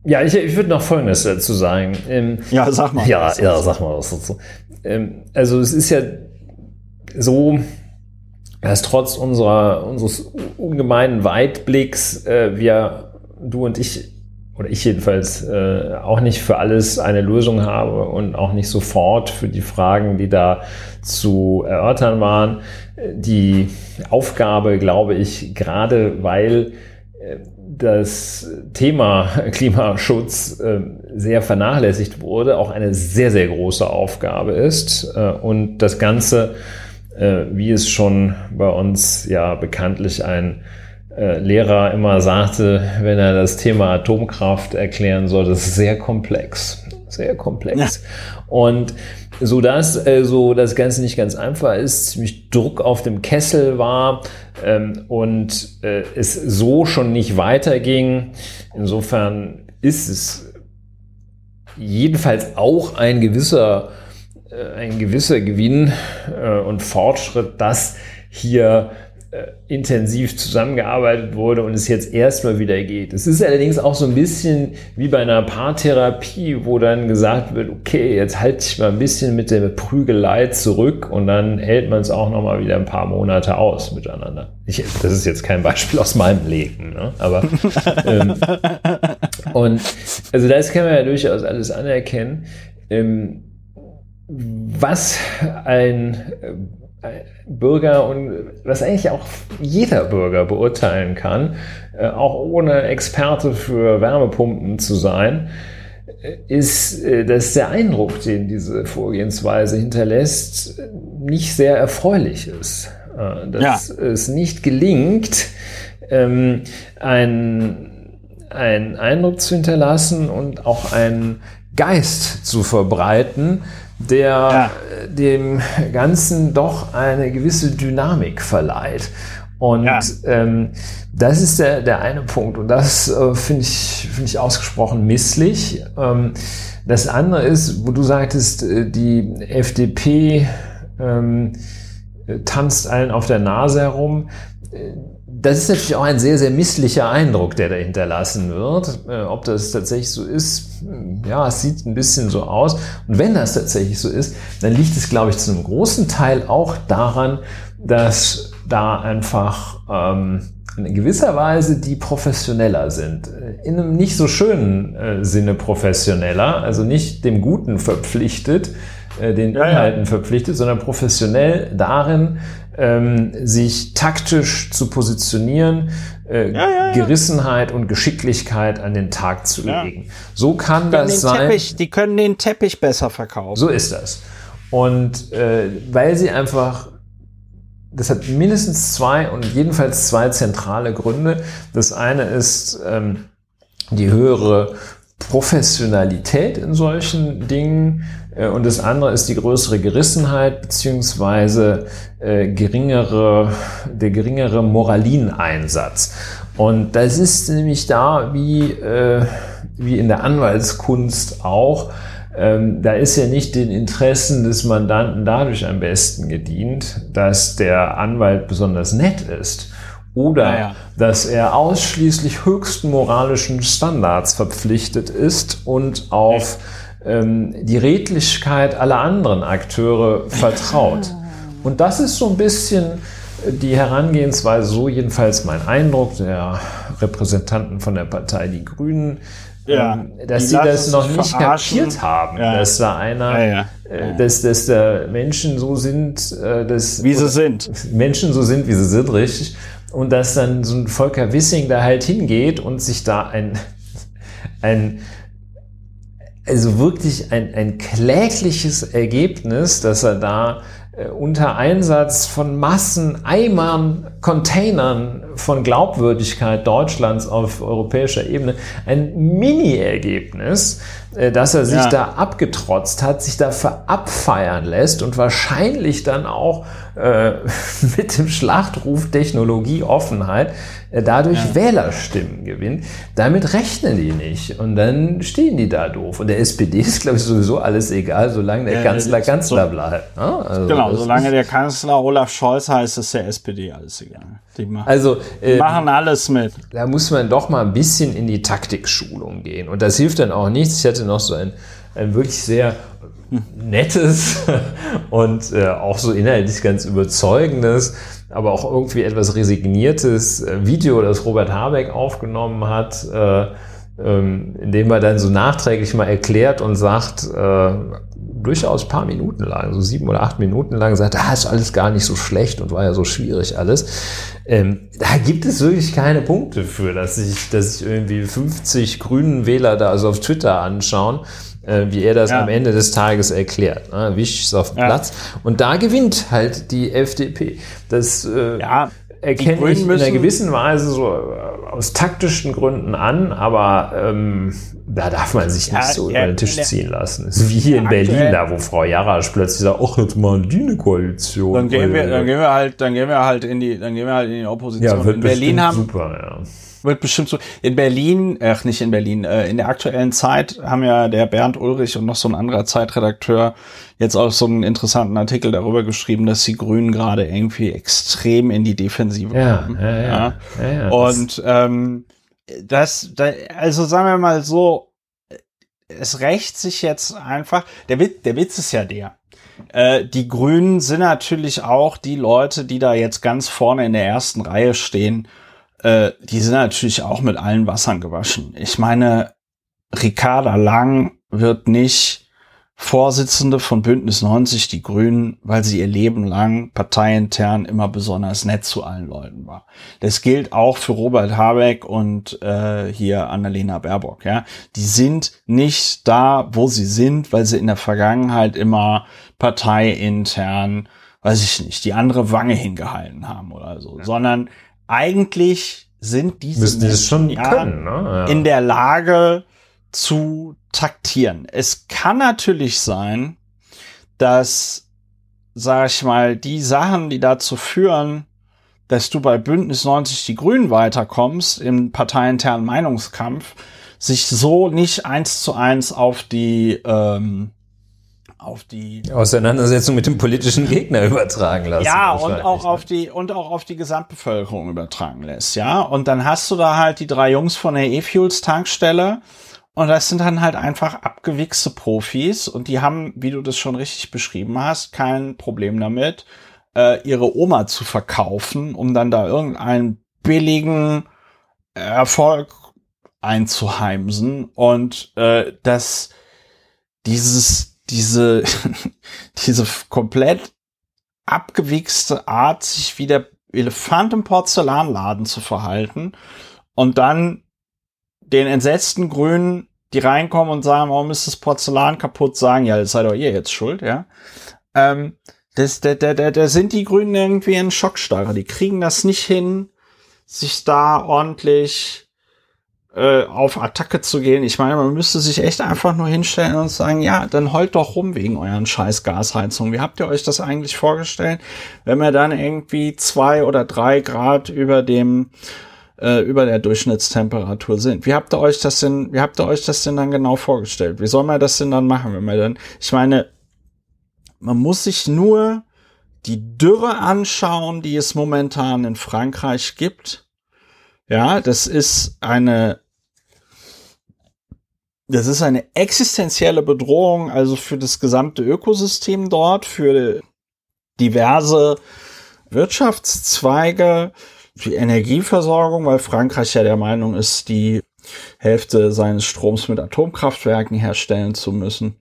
S2: ja, ich, ich würde noch Folgendes dazu sagen.
S1: Ähm, ja, sag mal.
S2: Ja, ja, sag mal was dazu. Ähm, also es ist ja so, dass trotz unserer, unseres ungemeinen Weitblicks äh, wir, du und ich, oder ich jedenfalls, äh, auch nicht für alles eine Lösung habe und auch nicht sofort für die Fragen, die da zu erörtern waren die Aufgabe, glaube ich, gerade weil äh, das Thema Klimaschutz äh, sehr vernachlässigt wurde, auch eine sehr, sehr große Aufgabe ist. Äh, und das Ganze, wie es schon bei uns ja bekanntlich ein Lehrer immer sagte, wenn er das Thema Atomkraft erklären soll, das ist sehr komplex. Sehr komplex. Ja. Und so dass äh, so das Ganze nicht ganz einfach ist, ziemlich Druck auf dem Kessel war ähm, und äh, es so schon nicht weiterging. Insofern ist es jedenfalls auch ein gewisser äh, ein gewisser Gewinn äh, und Fortschritt, dass hier äh, intensiv zusammengearbeitet wurde und es jetzt erstmal wieder geht. Es ist allerdings auch so ein bisschen wie bei einer Paartherapie, wo dann gesagt wird, okay, jetzt halte ich mal ein bisschen mit der Prügelei zurück und dann hält man es auch noch mal wieder ein paar Monate aus miteinander. Ich, das ist jetzt kein Beispiel aus meinem Leben, ne? aber ähm, und also das kann man ja durchaus alles anerkennen. Ähm, was ein Bürger und was eigentlich auch jeder Bürger beurteilen kann, äh, auch ohne Experte für Wärmepumpen zu sein, äh, ist, äh, dass der Eindruck, den diese Vorgehensweise hinterlässt, nicht sehr erfreulich ist. Dass ja. es nicht gelingt, ähm, einen, einen Eindruck zu hinterlassen und auch einen Geist zu verbreiten, der ja. dem Ganzen doch eine gewisse Dynamik verleiht. Und ja. ähm, das ist der, der eine Punkt. Und das äh, finde ich, finde ich ausgesprochen misslich. Ähm, das andere ist, wo du sagtest, äh, die FDP ähm, tanzt allen auf der Nase herum. Äh, das ist natürlich auch ein sehr, sehr misslicher Eindruck, der da hinterlassen wird. Äh, ob das tatsächlich so ist, hm, ja, es sieht ein bisschen so aus. Und wenn das tatsächlich so ist, dann liegt es, glaube ich, zu einem großen Teil auch daran, dass da einfach ähm, in gewisser Weise die professioneller sind. In einem nicht so schönen äh, Sinne professioneller, also nicht dem Guten verpflichtet, äh, den Inhalten ja, ja. verpflichtet, sondern professionell darin, ähm, sich taktisch zu positionieren, äh, ja, ja, ja. Gerissenheit und Geschicklichkeit an den Tag zu legen. So kann das sein.
S1: Teppich, die können den Teppich besser verkaufen.
S2: So ist das. Und äh, weil sie einfach das hat mindestens zwei und jedenfalls zwei zentrale Gründe. Das eine ist ähm, die höhere Professionalität in solchen Dingen und das andere ist die größere Gerissenheit beziehungsweise äh, geringere, der geringere Moralineinsatz. Und das ist nämlich da wie, äh, wie in der Anwaltskunst auch. Ähm, da ist ja nicht den Interessen des Mandanten dadurch am besten gedient, dass der Anwalt besonders nett ist oder ja. dass er ausschließlich höchsten moralischen Standards verpflichtet ist und auf ähm, die Redlichkeit aller anderen Akteure vertraut. Und das ist so ein bisschen die Herangehensweise, so jedenfalls mein Eindruck der Repräsentanten von der Partei Die Grünen, ja, ähm, dass sie das noch nicht kapiert haben, ja. dass da einer, ja, äh, dass, dass da Menschen so sind, äh, dass,
S1: wie sie sind.
S2: Menschen so sind, wie sie sind, richtig. Und dass dann so ein Volker Wissing da halt hingeht und sich da ein, ein also wirklich ein, ein klägliches Ergebnis, dass er da äh, unter Einsatz von Massen, Eimern, Containern von Glaubwürdigkeit Deutschlands auf europäischer Ebene ein Mini-Ergebnis, äh, dass er sich ja. da abgetrotzt hat, sich da verabfeiern lässt und wahrscheinlich dann auch äh, mit dem Schlachtruf Technologieoffenheit äh, dadurch ja. Wählerstimmen gewinnt. Damit rechnen die nicht und dann stehen die da doof. Und der SPD ist, glaube ich, sowieso alles egal, solange der ja, Kanzler Kanzler so, bleibt.
S1: Ne? Also genau, solange der Kanzler Olaf Scholz heißt, ist der SPD alles egal.
S2: Also, äh, machen alles mit. Da muss man doch mal ein bisschen in die Taktikschulung gehen. Und das hilft dann auch nichts. Ich hatte noch so ein, ein wirklich sehr nettes und äh, auch so inhaltlich ganz überzeugendes, aber auch irgendwie etwas resigniertes äh, Video, das Robert Habeck aufgenommen hat, äh, ähm, in dem er dann so nachträglich mal erklärt und sagt, äh, durchaus paar Minuten lang, so sieben oder acht Minuten lang, sagt, ah, ist alles gar nicht so schlecht und war ja so schwierig alles. Ähm, da gibt es wirklich keine Punkte für, dass sich, dass sich irgendwie 50 grünen Wähler da also auf Twitter anschauen äh, wie er das ja. am Ende des Tages erklärt. Ne? Wisch ist auf dem ja. Platz. Und da gewinnt halt die FDP. Das äh, ja, erkenne ich in einer gewissen Weise so äh, aus taktischen Gründen an, aber ähm, da darf man sich nicht ja, so über den Tisch ziehen lassen. Das ist wie hier in Berlin, da wo Frau Jarasch plötzlich sagt, ach, jetzt mal die eine Koalition.
S1: Dann gehen wir, dann gehen wir halt, dann gehen wir halt in die, dann gehen wir halt in die Opposition.
S2: Ja, wird in Berlin haben, super, ja
S1: wird bestimmt so. In Berlin, ach nicht in Berlin, äh, in der aktuellen Zeit haben ja der Bernd Ulrich und noch so ein anderer Zeitredakteur jetzt auch so einen interessanten Artikel darüber geschrieben, dass die Grünen gerade irgendwie extrem in die Defensive
S2: ja, kommen. Ja, ja,
S1: ja. ja und ähm, das, da, also sagen wir mal so, es rächt sich jetzt einfach. Der Witz, der Witz ist ja der. Äh, die Grünen sind natürlich auch die Leute, die da jetzt ganz vorne in der ersten Reihe stehen äh, die sind natürlich auch mit allen Wassern gewaschen. Ich meine, Ricarda Lang wird nicht Vorsitzende von Bündnis 90 Die Grünen, weil sie ihr Leben lang parteiintern immer besonders nett zu allen Leuten war. Das gilt auch für Robert Habeck und äh, hier Annalena Baerbock. Ja, die sind nicht da, wo sie sind, weil sie in der Vergangenheit immer parteiintern, weiß ich nicht, die andere Wange hingehalten haben oder so, ja. sondern eigentlich sind diese
S2: Müssen Menschen schon ja, können, ne?
S1: ja. in der Lage zu taktieren. Es kann natürlich sein, dass, sag ich mal, die Sachen, die dazu führen, dass du bei Bündnis 90 die Grünen weiterkommst im parteiinternen Meinungskampf, sich so nicht eins zu eins auf die ähm, auf die
S2: Auseinandersetzung mit dem politischen Gegner übertragen lassen.
S1: Ja, und auch auf die und auch auf die Gesamtbevölkerung übertragen lässt, ja. Und dann hast du da halt die drei Jungs von der E-Fuels Tankstelle und das sind dann halt einfach abgewichste Profis und die haben, wie du das schon richtig beschrieben hast, kein Problem damit, äh, ihre Oma zu verkaufen, um dann da irgendeinen billigen Erfolg einzuheimsen und äh, das dieses diese, diese komplett abgewichste Art, sich wie der Elefant im Porzellanladen zu verhalten und dann den entsetzten Grünen, die reinkommen und sagen, warum ist das Porzellan kaputt, sagen, ja, das seid doch ihr jetzt schuld, ja. Ähm, das, da, da, da, da sind die Grünen irgendwie in Schockstarre. Die kriegen das nicht hin, sich da ordentlich äh, auf Attacke zu gehen. Ich meine, man müsste sich echt einfach nur hinstellen und sagen, ja, dann heult doch rum wegen euren scheiß Gasheizungen. Wie habt ihr euch das eigentlich vorgestellt, wenn wir dann irgendwie zwei oder drei Grad über dem äh, über der Durchschnittstemperatur sind. Wie habt ihr euch das denn, wie habt ihr euch das denn dann genau vorgestellt? Wie soll man das denn dann machen, wenn man dann, ich meine, man muss sich nur die Dürre anschauen, die es momentan in Frankreich gibt. Ja, das ist eine, das ist eine existenzielle Bedrohung, also für das gesamte Ökosystem dort, für diverse Wirtschaftszweige, die Energieversorgung, weil Frankreich ja der Meinung ist, die Hälfte seines Stroms mit Atomkraftwerken herstellen zu müssen.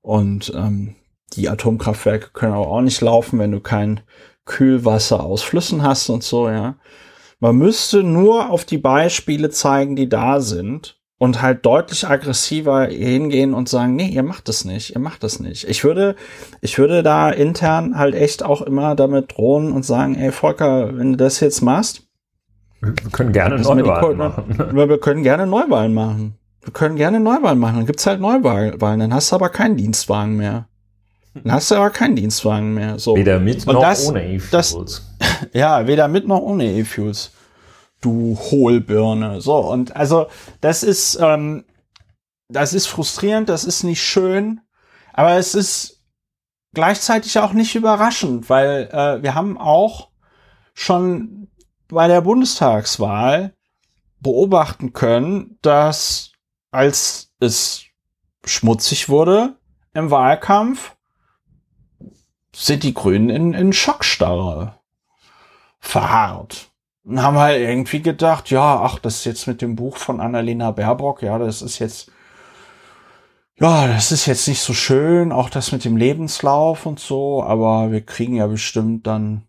S1: Und ähm, die Atomkraftwerke können aber auch nicht laufen, wenn du kein Kühlwasser aus Flüssen hast und so, ja. Man müsste nur auf die Beispiele zeigen, die da sind und halt deutlich aggressiver hingehen und sagen, nee, ihr macht das nicht, ihr macht das nicht. Ich würde, ich würde da intern halt echt auch immer damit drohen und sagen, ey Volker, wenn du das jetzt machst,
S2: wir können gerne Neuwahlen machen.
S1: Wir können gerne Neuwahlen machen. Wir können gerne Neuwahlen machen. Dann gibt's halt Neuwahlen. Dann hast du aber keinen Dienstwagen mehr. Dann hast du aber keinen Dienstwagen mehr. So.
S2: Weder mit
S1: Und
S2: noch
S1: das-
S2: ohne E-Fuels.
S1: Ja, weder mit noch ohne E-Fuels. Du Hohlbirne. So, und also das ist, ähm, das ist frustrierend, das ist nicht schön, aber es ist gleichzeitig auch nicht überraschend, weil äh, wir haben auch schon bei der Bundestagswahl beobachten können, dass als es schmutzig wurde im Wahlkampf, sind die Grünen in, in Schockstarre verharrt. Und haben halt irgendwie gedacht, ja, ach, das ist jetzt mit dem Buch von Annalena Baerbock, ja, das ist jetzt, ja, das ist jetzt nicht so schön, auch das mit dem Lebenslauf und so, aber wir kriegen ja bestimmt dann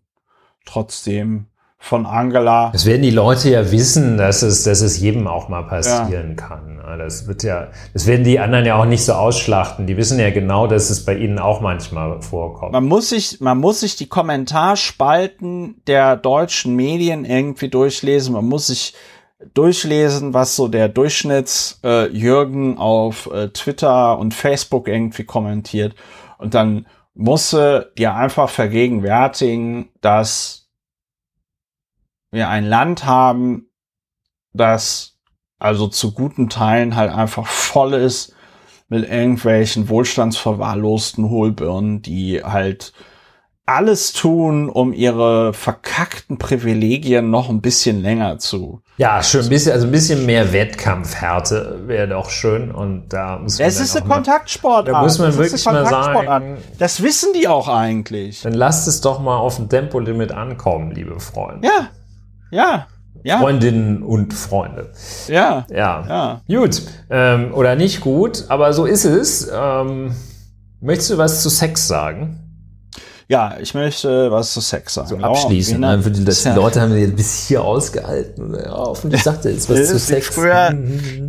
S1: trotzdem von Angela.
S2: Das werden die Leute ja wissen, dass es, dass es jedem auch mal passieren kann. Das wird ja, das werden die anderen ja auch nicht so ausschlachten. Die wissen ja genau, dass es bei ihnen auch manchmal vorkommt.
S1: Man muss sich, man muss sich die Kommentarspalten der deutschen Medien irgendwie durchlesen. Man muss sich durchlesen, was so der Durchschnitts äh, Jürgen auf äh, Twitter und Facebook irgendwie kommentiert. Und dann musste dir einfach vergegenwärtigen, dass wir ein Land haben, das also zu guten Teilen halt einfach voll ist mit irgendwelchen wohlstandsverwahrlosten Hohlbirnen, die halt alles tun, um ihre verkackten Privilegien noch ein bisschen länger zu.
S2: Ja, schön, bisschen, also ein bisschen mehr Wettkampfhärte wäre doch schön und da muss man
S1: Es ist eine Kontaktsportart.
S2: Da muss man
S1: Das
S2: wirklich mal sagen-
S1: Das wissen die auch eigentlich.
S2: Dann lasst es doch mal auf ein Tempolimit ankommen, liebe Freunde.
S1: Ja, ja, ja,
S2: Freundinnen und Freunde.
S1: ja,
S2: Ja.
S1: ja.
S2: Gut. Ähm, oder nicht gut, aber so ist es. Ähm, möchtest du was zu Sex sagen?
S1: Ja, ich möchte was zu Sex sagen.
S2: So
S1: Laura
S2: abschließend.
S1: Wiener
S2: Ne? Die,
S1: ja-
S2: Leute haben jetzt bis hier ausgehalten. Ja, hoffentlich sagt er jetzt was zu
S1: ist wie
S2: Sex.
S1: früher-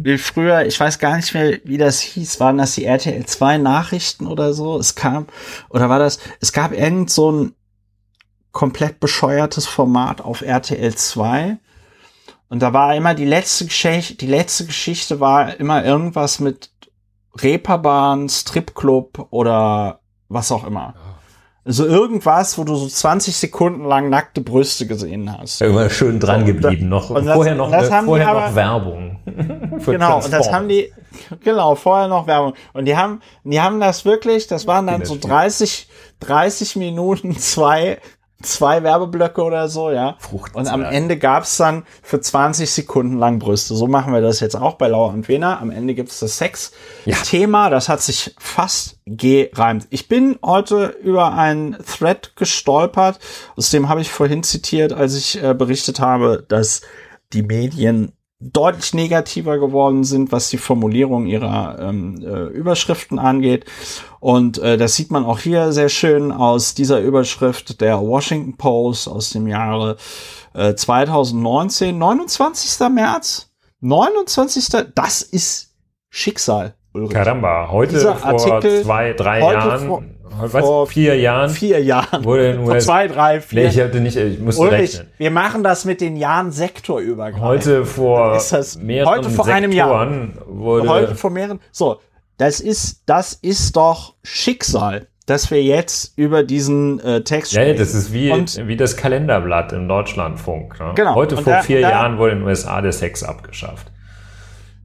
S1: wie früher, ich weiß gar nicht mehr, wie das hieß, waren das die RTL 2 Nachrichten oder so? Es kam, oder war das, es gab irgend so ein komplett bescheuertes Format auf RTL 2. Und da war immer die letzte Geschichte, die letzte Geschichte war immer irgendwas mit Reeperbahn, Stripclub oder was auch immer. Also irgendwas, wo du so 20 Sekunden lang nackte Brüste gesehen hast.
S2: Immer schön dran geblieben. Noch,
S1: und das-
S2: vorher noch,
S1: das die
S2: vorher
S1: aber-
S2: noch Werbung.
S1: Genau, und das haben die, genau, vorher noch Werbung. Und die haben, die haben das wirklich, das waren dann so
S2: Kinderspiel.
S1: 30, 30 Minuten, zwei, zwei Werbeblöcke oder so, ja. Und am. Ende gab's dann für 20 Sekunden lang Brüste. So machen wir das jetzt auch bei Laura und Wena. Am Ende gibt's das Sex-Thema. Das hat sich fast gereimt. Ich bin heute über einen Thread gestolpert. Aus dem habe ich vorhin zitiert, als ich äh, berichtet habe, dass die Medien deutlich negativer geworden sind, was die Formulierung ihrer ähm, äh, Überschriften angeht. Und äh, das sieht man auch hier sehr schön aus dieser Überschrift der Washington Post aus dem Jahre äh, 2019, 29. März. 29. Das ist Schicksal.
S2: Ulrich. Caramba, heute Dieser vor Artikel, zwei, drei Jahren, vor, was, vor vier Jahren?
S1: Vier Jahren.
S2: Wurde in
S1: vor zwei, drei, vier.
S2: Nee, ich hatte nicht, ich musste Ulrich, rechnen.
S1: wir machen das mit den Jahren sektorübergreifend.
S2: Heute vor
S1: das, mehreren Heute vor Sektoren einem Jahr. Wurde heute vor mehreren, so, das ist, das ist doch Schicksal dass wir jetzt über diesen äh, Text
S2: sprechen. Ja, das ist wie, und, wie das Kalenderblatt im Deutschlandfunk. Ne? Genau. Heute vor da, vier da, Jahren wurde in den USA der Sex abgeschafft.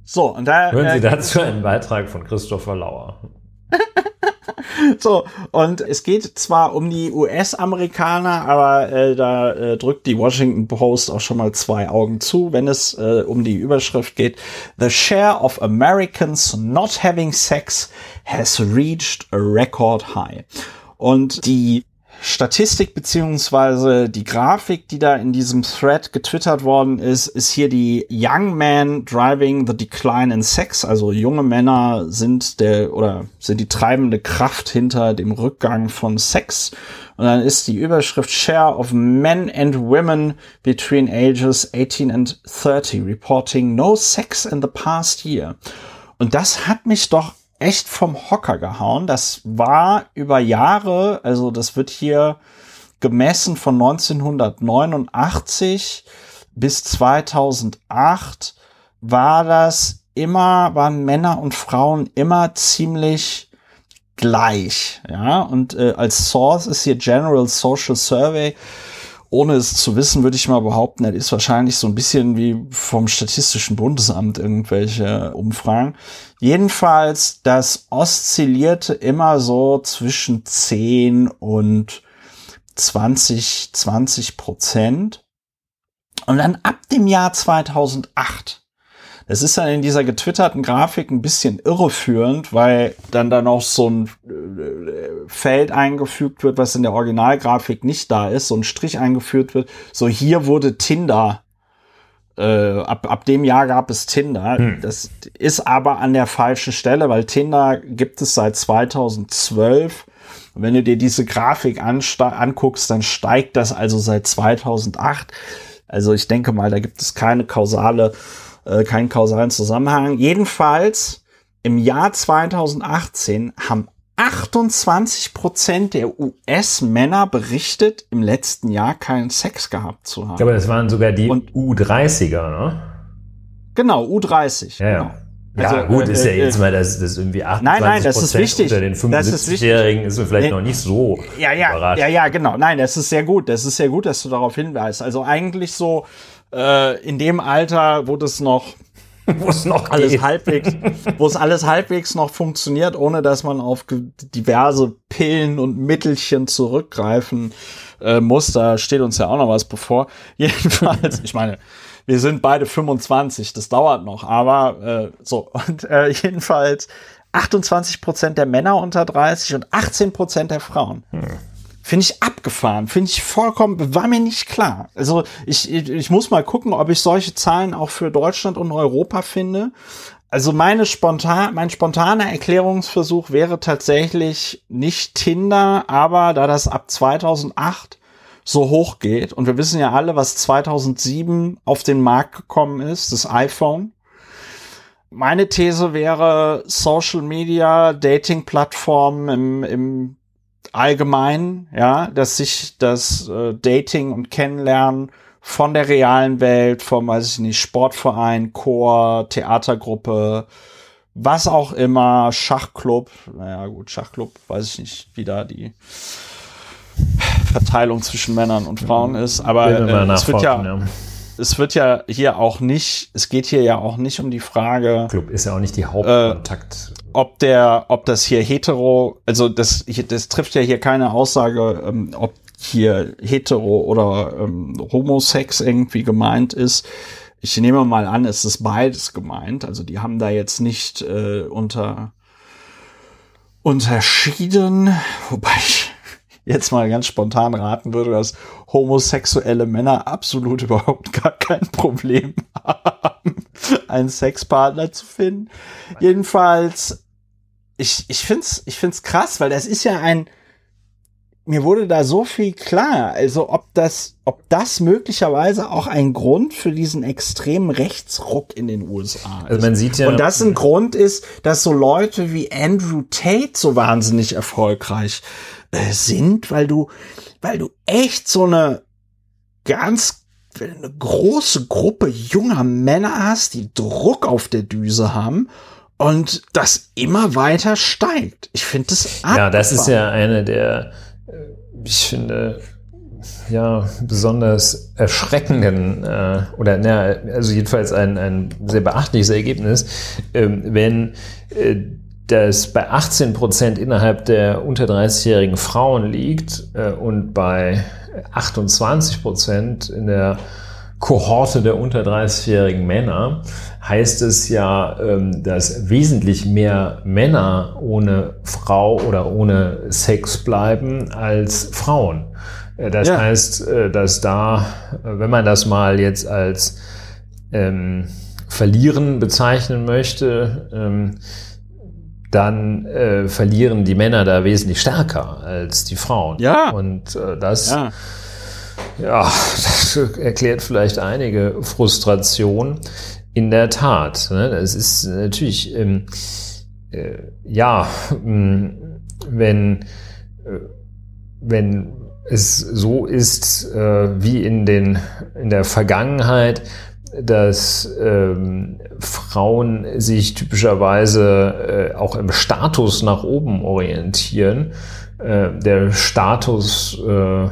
S1: So, und da.
S2: Hören Sie äh, dazu einen Beitrag von Christopher Lauer.
S1: so, und es geht zwar um die US-Amerikaner, aber äh, da äh, drückt die Washington Post auch schon mal zwei Augen zu, wenn es äh, um die Überschrift geht. The share of Americans not having sex has reached a record high. Und die Statistik beziehungsweise die Grafik, die da in diesem Thread getwittert worden ist, ist hier die Young Man Driving the Decline in Sex. Also junge Männer sind der oder sind die treibende Kraft hinter dem Rückgang von Sex. Und dann ist die Überschrift Share of Men and Women between ages 18 and 30 reporting no sex in the past year. Und das hat mich doch echt vom Hocker gehauen. Das war über Jahre, also das wird hier gemessen von 1989 bis 2008 war das immer, waren Männer und Frauen immer ziemlich gleich, ja, und äh, als Source ist hier General Social Survey ohne es zu wissen, würde ich mal behaupten, das ist wahrscheinlich so ein bisschen wie vom Statistischen Bundesamt irgendwelche Umfragen. Jedenfalls, das oszillierte immer so zwischen 10 und 20, 20 Prozent. Und dann ab dem Jahr 2008 es ist dann in dieser getwitterten Grafik ein bisschen irreführend, weil dann da noch so ein äh, Feld eingefügt wird, was in der Originalgrafik nicht da ist, so ein Strich eingeführt wird. So hier wurde Tinder äh, ab, ab dem Jahr gab es Tinder. Hm. Das ist aber an der falschen Stelle, weil Tinder gibt es seit 2012. Und wenn du dir diese Grafik anguckst, dann steigt das also seit 2008. Also ich denke mal, da gibt es keine kausale äh, keinen kausalen Zusammenhang. Jedenfalls im Jahr 2018 haben 28 Prozent der US-Männer berichtet, im letzten Jahr keinen Sex gehabt zu haben.
S2: Aber das waren sogar die Und, U30er, ne?
S1: Genau, U30.
S2: Ja,
S1: genau.
S2: Ja, also, gut, ist ja äh, jetzt mal, dass das irgendwie 28 nein, nein, das ist wichtig. unter den 75-Jährigen ist, ist vielleicht nee, noch nicht so
S1: ja, ja, überrascht. Ja, ja, genau. Nein, das ist sehr gut. Das ist sehr gut, dass du darauf hinweist. Also eigentlich so äh, in dem Alter, wo das noch
S2: wo es noch
S1: alles geht. halbwegs, wo es alles halbwegs noch funktioniert, ohne dass man auf diverse Pillen und Mittelchen zurückgreifen äh, muss. Da steht uns ja auch noch was bevor. Jedenfalls, ich meine, wir sind beide 25, das dauert noch, aber äh, so und äh, jedenfalls 28 Prozent der Männer unter 30 und 18 Prozent der Frauen. Hm. Finde ich abgefahren, finde ich vollkommen, war mir nicht klar. Also ich, ich, muss mal gucken, ob ich solche Zahlen auch für Deutschland und Europa finde. Also meine spontan, mein spontaner Erklärungsversuch wäre tatsächlich nicht Tinder, aber da das ab 2008 so hoch geht und wir wissen ja alle, was 2007 auf den Markt gekommen ist, das iPhone. Meine These wäre Social Media, Dating-Plattformen im, im allgemein, ja, dass sich das äh, Dating und Kennenlernen von der realen Welt, vom, weiß ich nicht, Sportverein, Chor, Theatergruppe, was auch immer, Schachclub, naja gut, Schachclub, weiß ich nicht, wie da die Verteilung zwischen Männern und Frauen ist, aber äh, es wird ja, ja, es wird ja hier auch nicht, es geht hier ja auch nicht um die Frage.
S2: Club ist ja auch nicht die Hauptkontakt.
S1: Ob der, ob das hier hetero, also das, das trifft ja hier keine Aussage, ähm, ob hier hetero oder ähm, homosex irgendwie gemeint ist. Ich nehme mal an, es ist beides gemeint. Also die haben da jetzt nicht äh, unter unterschieden, wobei ich jetzt mal ganz spontan raten würde, dass homosexuelle Männer absolut überhaupt gar kein Problem haben, einen Sexpartner zu finden. Jedenfalls, ich, ich find's, ich find's krass, weil das ist ja ein, mir wurde da so viel klar. Also ob das, ob das möglicherweise auch ein Grund für diesen extremen Rechtsruck in den USA ist.
S2: Also man sieht ja.
S1: Und das ein Grund ist, dass so Leute wie Andrew Tate so wahnsinnig erfolgreich äh, sind, weil du, weil du echt so eine ganz eine große Gruppe junger Männer hast, die Druck auf der Düse haben und das immer weiter steigt. Ich finde das
S2: Ja, das ist ja eine der, äh, ich finde, ja, besonders erschreckenden äh, oder na, also jedenfalls ein, ein sehr beachtliches Ergebnis, ähm, wenn äh, das bei 18 Prozent innerhalb der unter 30-jährigen Frauen liegt äh, und bei 28 Prozent in der Kohorte der unter 30-jährigen Männer, heißt es ja, ähm, dass wesentlich mehr Männer ohne Frau oder ohne Sex bleiben als Frauen. Äh, das ja. heißt, äh, dass da, wenn man das mal jetzt als ähm, Verlieren bezeichnen möchte, ähm, dann äh, verlieren die Männer da wesentlich stärker als die Frauen.
S1: Ja.
S2: Und äh, das, ja. Ja, das erklärt vielleicht einige Frustration. In der Tat. Ne? Das ist natürlich, ähm, äh, ja, ähm, wenn, äh, wenn es so ist äh, wie in, den, in der Vergangenheit, dass ähm, Frauen sich typischerweise äh, auch im Status nach oben orientieren. Äh, der Status, äh,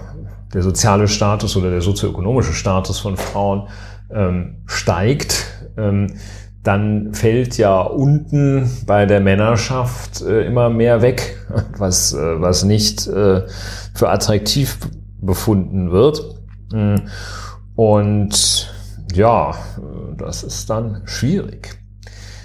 S2: der soziale Status oder der sozioökonomische Status von Frauen ähm, steigt, ähm, dann fällt ja unten bei der Männerschaft äh, immer mehr weg, was, äh, was nicht äh, für attraktiv befunden wird. Mm. Und ja, das ist dann schwierig.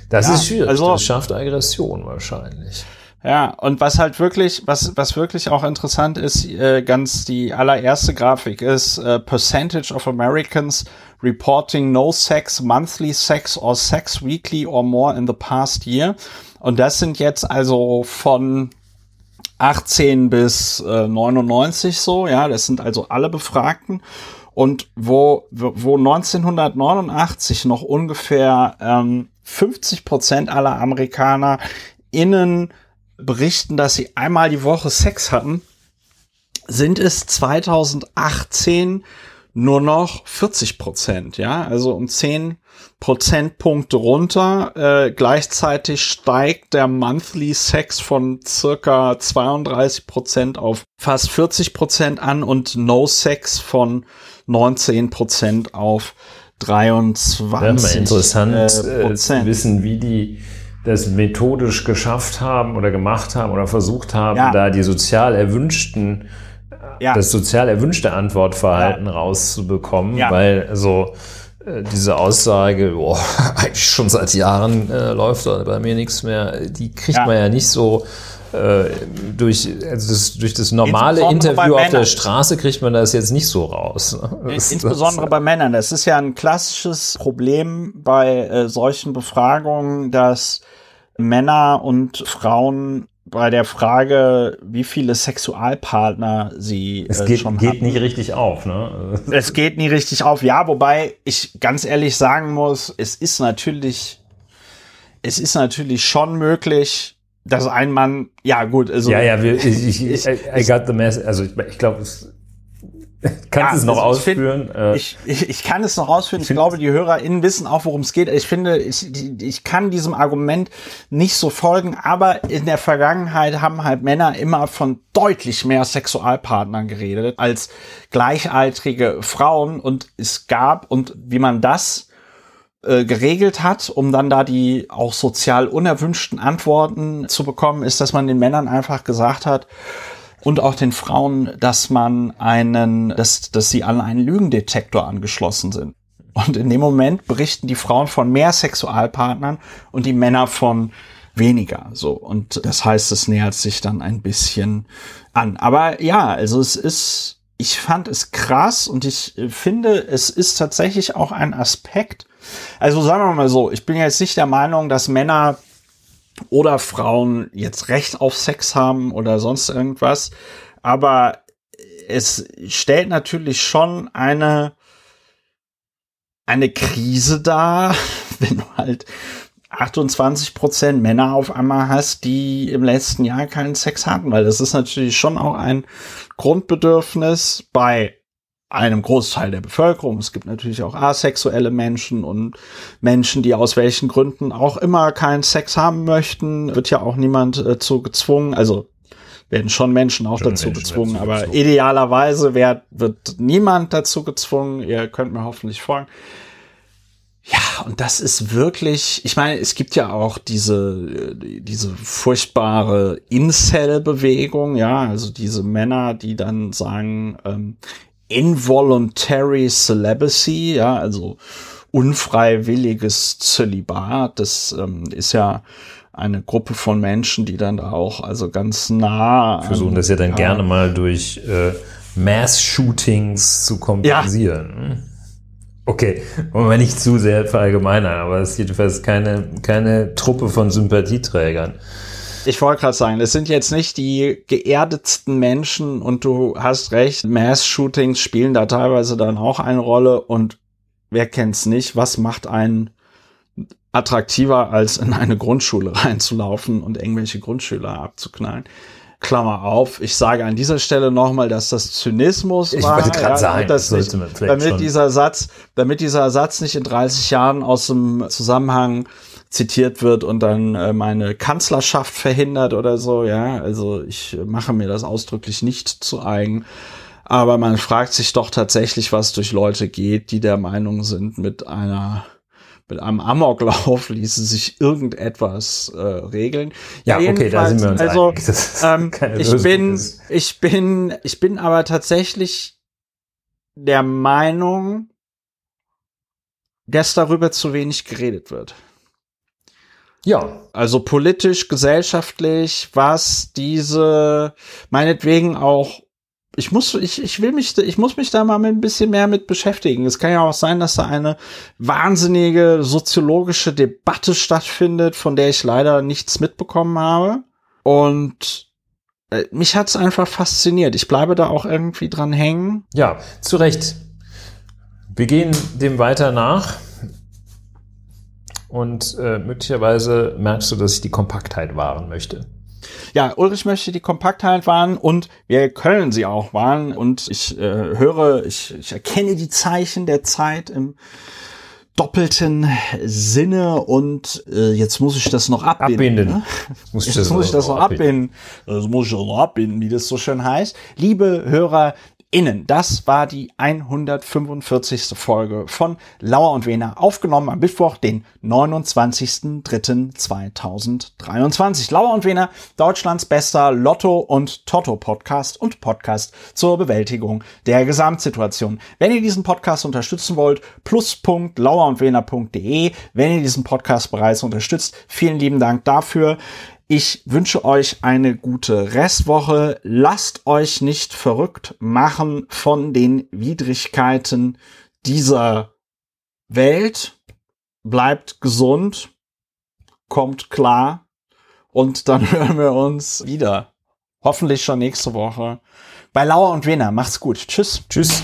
S2: Das ja, ist schwierig. Also, das schafft Aggression wahrscheinlich.
S1: Ja, und was halt wirklich, was, was wirklich auch interessant ist, äh, ganz die allererste Grafik ist äh, Percentage of Americans reporting no sex, monthly sex or sex weekly or more in the past year. Und das sind jetzt also von 18 bis äh, 99 so, ja, das sind also alle Befragten. Und wo, wo 1989 noch ungefähr ähm, 50 Prozent aller Amerikaner innen berichten, dass sie einmal die Woche Sex hatten, sind es 2018 nur noch 40 Prozent, ja, also um 10 Prozentpunkte runter. Äh, gleichzeitig steigt der Monthly Sex von circa 32 Prozent auf fast 40 Prozent an und No Sex von 19 Prozent auf 23
S2: Wäre mal interessant äh, äh, zu wissen, wie die das methodisch geschafft haben oder gemacht haben oder versucht haben, ja. da die sozial erwünschten ja. das sozial erwünschte Antwortverhalten ja. rauszubekommen, weil also äh, diese Aussage, boah, eigentlich schon seit Jahren äh, läuft bei mir nichts mehr, die kriegt man ja nicht so äh, durch, also das, durch das normale Interview auf der Straße kriegt man das jetzt nicht so raus.
S1: Das, Insbesondere das, bei Männern. Das ist ja ein klassisches Problem bei äh, solchen Befragungen, dass Männer und Frauen bei der Frage, wie viele Sexualpartner sie
S2: es geht, äh, schon geht nicht richtig auf, ne?
S1: Es geht nie richtig auf, ja, wobei ich ganz ehrlich sagen muss, es ist natürlich, es ist natürlich schon möglich, dass ein Mann, ja gut, also.
S2: Ja, ja, wir, ich, ich, I, got the mess, also ich, ich glaube, es Kannst ja, es noch also ausführen?
S1: Find, äh, ich, ich, ich kann es noch ausführen. Ich, ich glaube, die HörerInnen wissen auch, worum es geht. Ich finde, ich, ich kann diesem Argument nicht so folgen, aber in der Vergangenheit haben halt Männer immer von deutlich mehr Sexualpartnern geredet als gleichaltrige Frauen und es gab und wie man das äh, geregelt hat, um dann da die auch sozial unerwünschten Antworten zu bekommen, ist, dass man den Männern einfach gesagt hat, und auch den Frauen, dass man einen, dass, dass sie an einen Lügendetektor angeschlossen sind. Und in dem Moment berichten die Frauen von mehr Sexualpartnern und die Männer von weniger. So. Und das heißt, es nähert sich dann ein bisschen an. Aber ja, also es ist, ich fand es krass und ich finde, es ist tatsächlich auch ein Aspekt. Also sagen wir mal so, ich bin jetzt nicht der Meinung, dass Männer oder Frauen jetzt Recht auf Sex haben oder sonst irgendwas. Aber es stellt natürlich schon eine, eine Krise dar, wenn du halt 28 Prozent Männer auf einmal hast, die im letzten Jahr keinen Sex hatten, weil das ist natürlich schon auch ein Grundbedürfnis bei einem Großteil der Bevölkerung. Es gibt natürlich auch asexuelle Menschen und Menschen, die aus welchen Gründen auch immer keinen Sex haben möchten. Wird ja auch niemand äh, zu gezwungen. Also werden schon Menschen auch schon dazu Menschen gezwungen, aber gezwungen. idealerweise wird, wird niemand dazu gezwungen. Ihr könnt mir hoffentlich folgen. Ja, und das ist wirklich, ich meine, es gibt ja auch diese, diese furchtbare Incel-Bewegung, ja, also diese Männer, die dann sagen, ähm, involuntary celibacy, ja, also unfreiwilliges Zölibat, das ähm, ist ja eine Gruppe von Menschen, die dann da auch also ganz nah
S2: versuchen das ja dann ja, gerne mal durch äh, Mass-Shootings zu kompensieren. Ja. Okay, wollen wir nicht zu sehr verallgemeinern, aber es ist jedenfalls keine, keine Truppe von Sympathieträgern.
S1: Ich wollte gerade sagen, es sind jetzt nicht die geerdetsten Menschen und du hast recht, Mass-Shootings spielen da teilweise dann auch eine Rolle und wer kennt's nicht, was macht einen attraktiver, als in eine Grundschule reinzulaufen und irgendwelche Grundschüler abzuknallen. Klammer auf. Ich sage an dieser Stelle nochmal, dass das Zynismus
S2: ich
S1: war.
S2: Ich wollte gerade ja, sagen,
S1: das nicht, damit schon. dieser Satz, damit dieser Satz nicht in 30 Jahren aus dem Zusammenhang zitiert wird und dann äh, meine Kanzlerschaft verhindert oder so. Ja, also ich mache mir das ausdrücklich nicht zu eigen. Aber man fragt sich doch tatsächlich, was durch Leute geht, die der Meinung sind, mit einer mit einem Amoklauf ließe sich irgendetwas äh, regeln.
S2: Ja, ja okay, da sind wir uns
S1: also, ähm, ich bin, ich bin, ich bin aber tatsächlich der Meinung, dass darüber zu wenig geredet wird. Ja. Also politisch, gesellschaftlich, was diese, meinetwegen auch ich muss, ich, ich will mich, ich muss mich da mal ein bisschen mehr mit beschäftigen. Es kann ja auch sein, dass da eine wahnsinnige soziologische Debatte stattfindet, von der ich leider nichts mitbekommen habe. Und äh, mich hat's einfach fasziniert. Ich bleibe da auch irgendwie dran hängen.
S2: Ja, zu Recht. Wir gehen dem weiter nach. Und äh, möglicherweise merkst du, dass ich die Kompaktheit wahren möchte.
S1: Ja, Ulrich möchte die Kompaktheit wahren und wir können sie auch wahren. Und ich äh, höre, ich, ich erkenne die Zeichen der Zeit im doppelten Sinne und äh, jetzt muss ich das noch abbinden. abbinden. Ne? Muss ich jetzt das muss ich das noch abbinden. abbinden. Das muss ich noch abbinden, wie das so schön heißt. Liebe Hörer, innen. Das war die 145. Folge von Lauer und Wehner, aufgenommen am Mittwoch, den 29.03.2023. Lauer und Wehner, Deutschlands bester Lotto- und Toto-Podcast und Podcast zur Bewältigung der Gesamtsituation. Wenn ihr diesen Podcast unterstützen wollt, plus.lauerundwehner.de. Wenn ihr diesen Podcast bereits unterstützt, vielen lieben Dank dafür. Ich wünsche euch eine gute Restwoche. Lasst euch nicht verrückt machen von den Widrigkeiten dieser Welt. Bleibt gesund, kommt klar und dann hören wir uns wieder. Hoffentlich schon nächste Woche bei Lauer und Wiener. Macht's gut. Tschüss.
S2: Tschüss.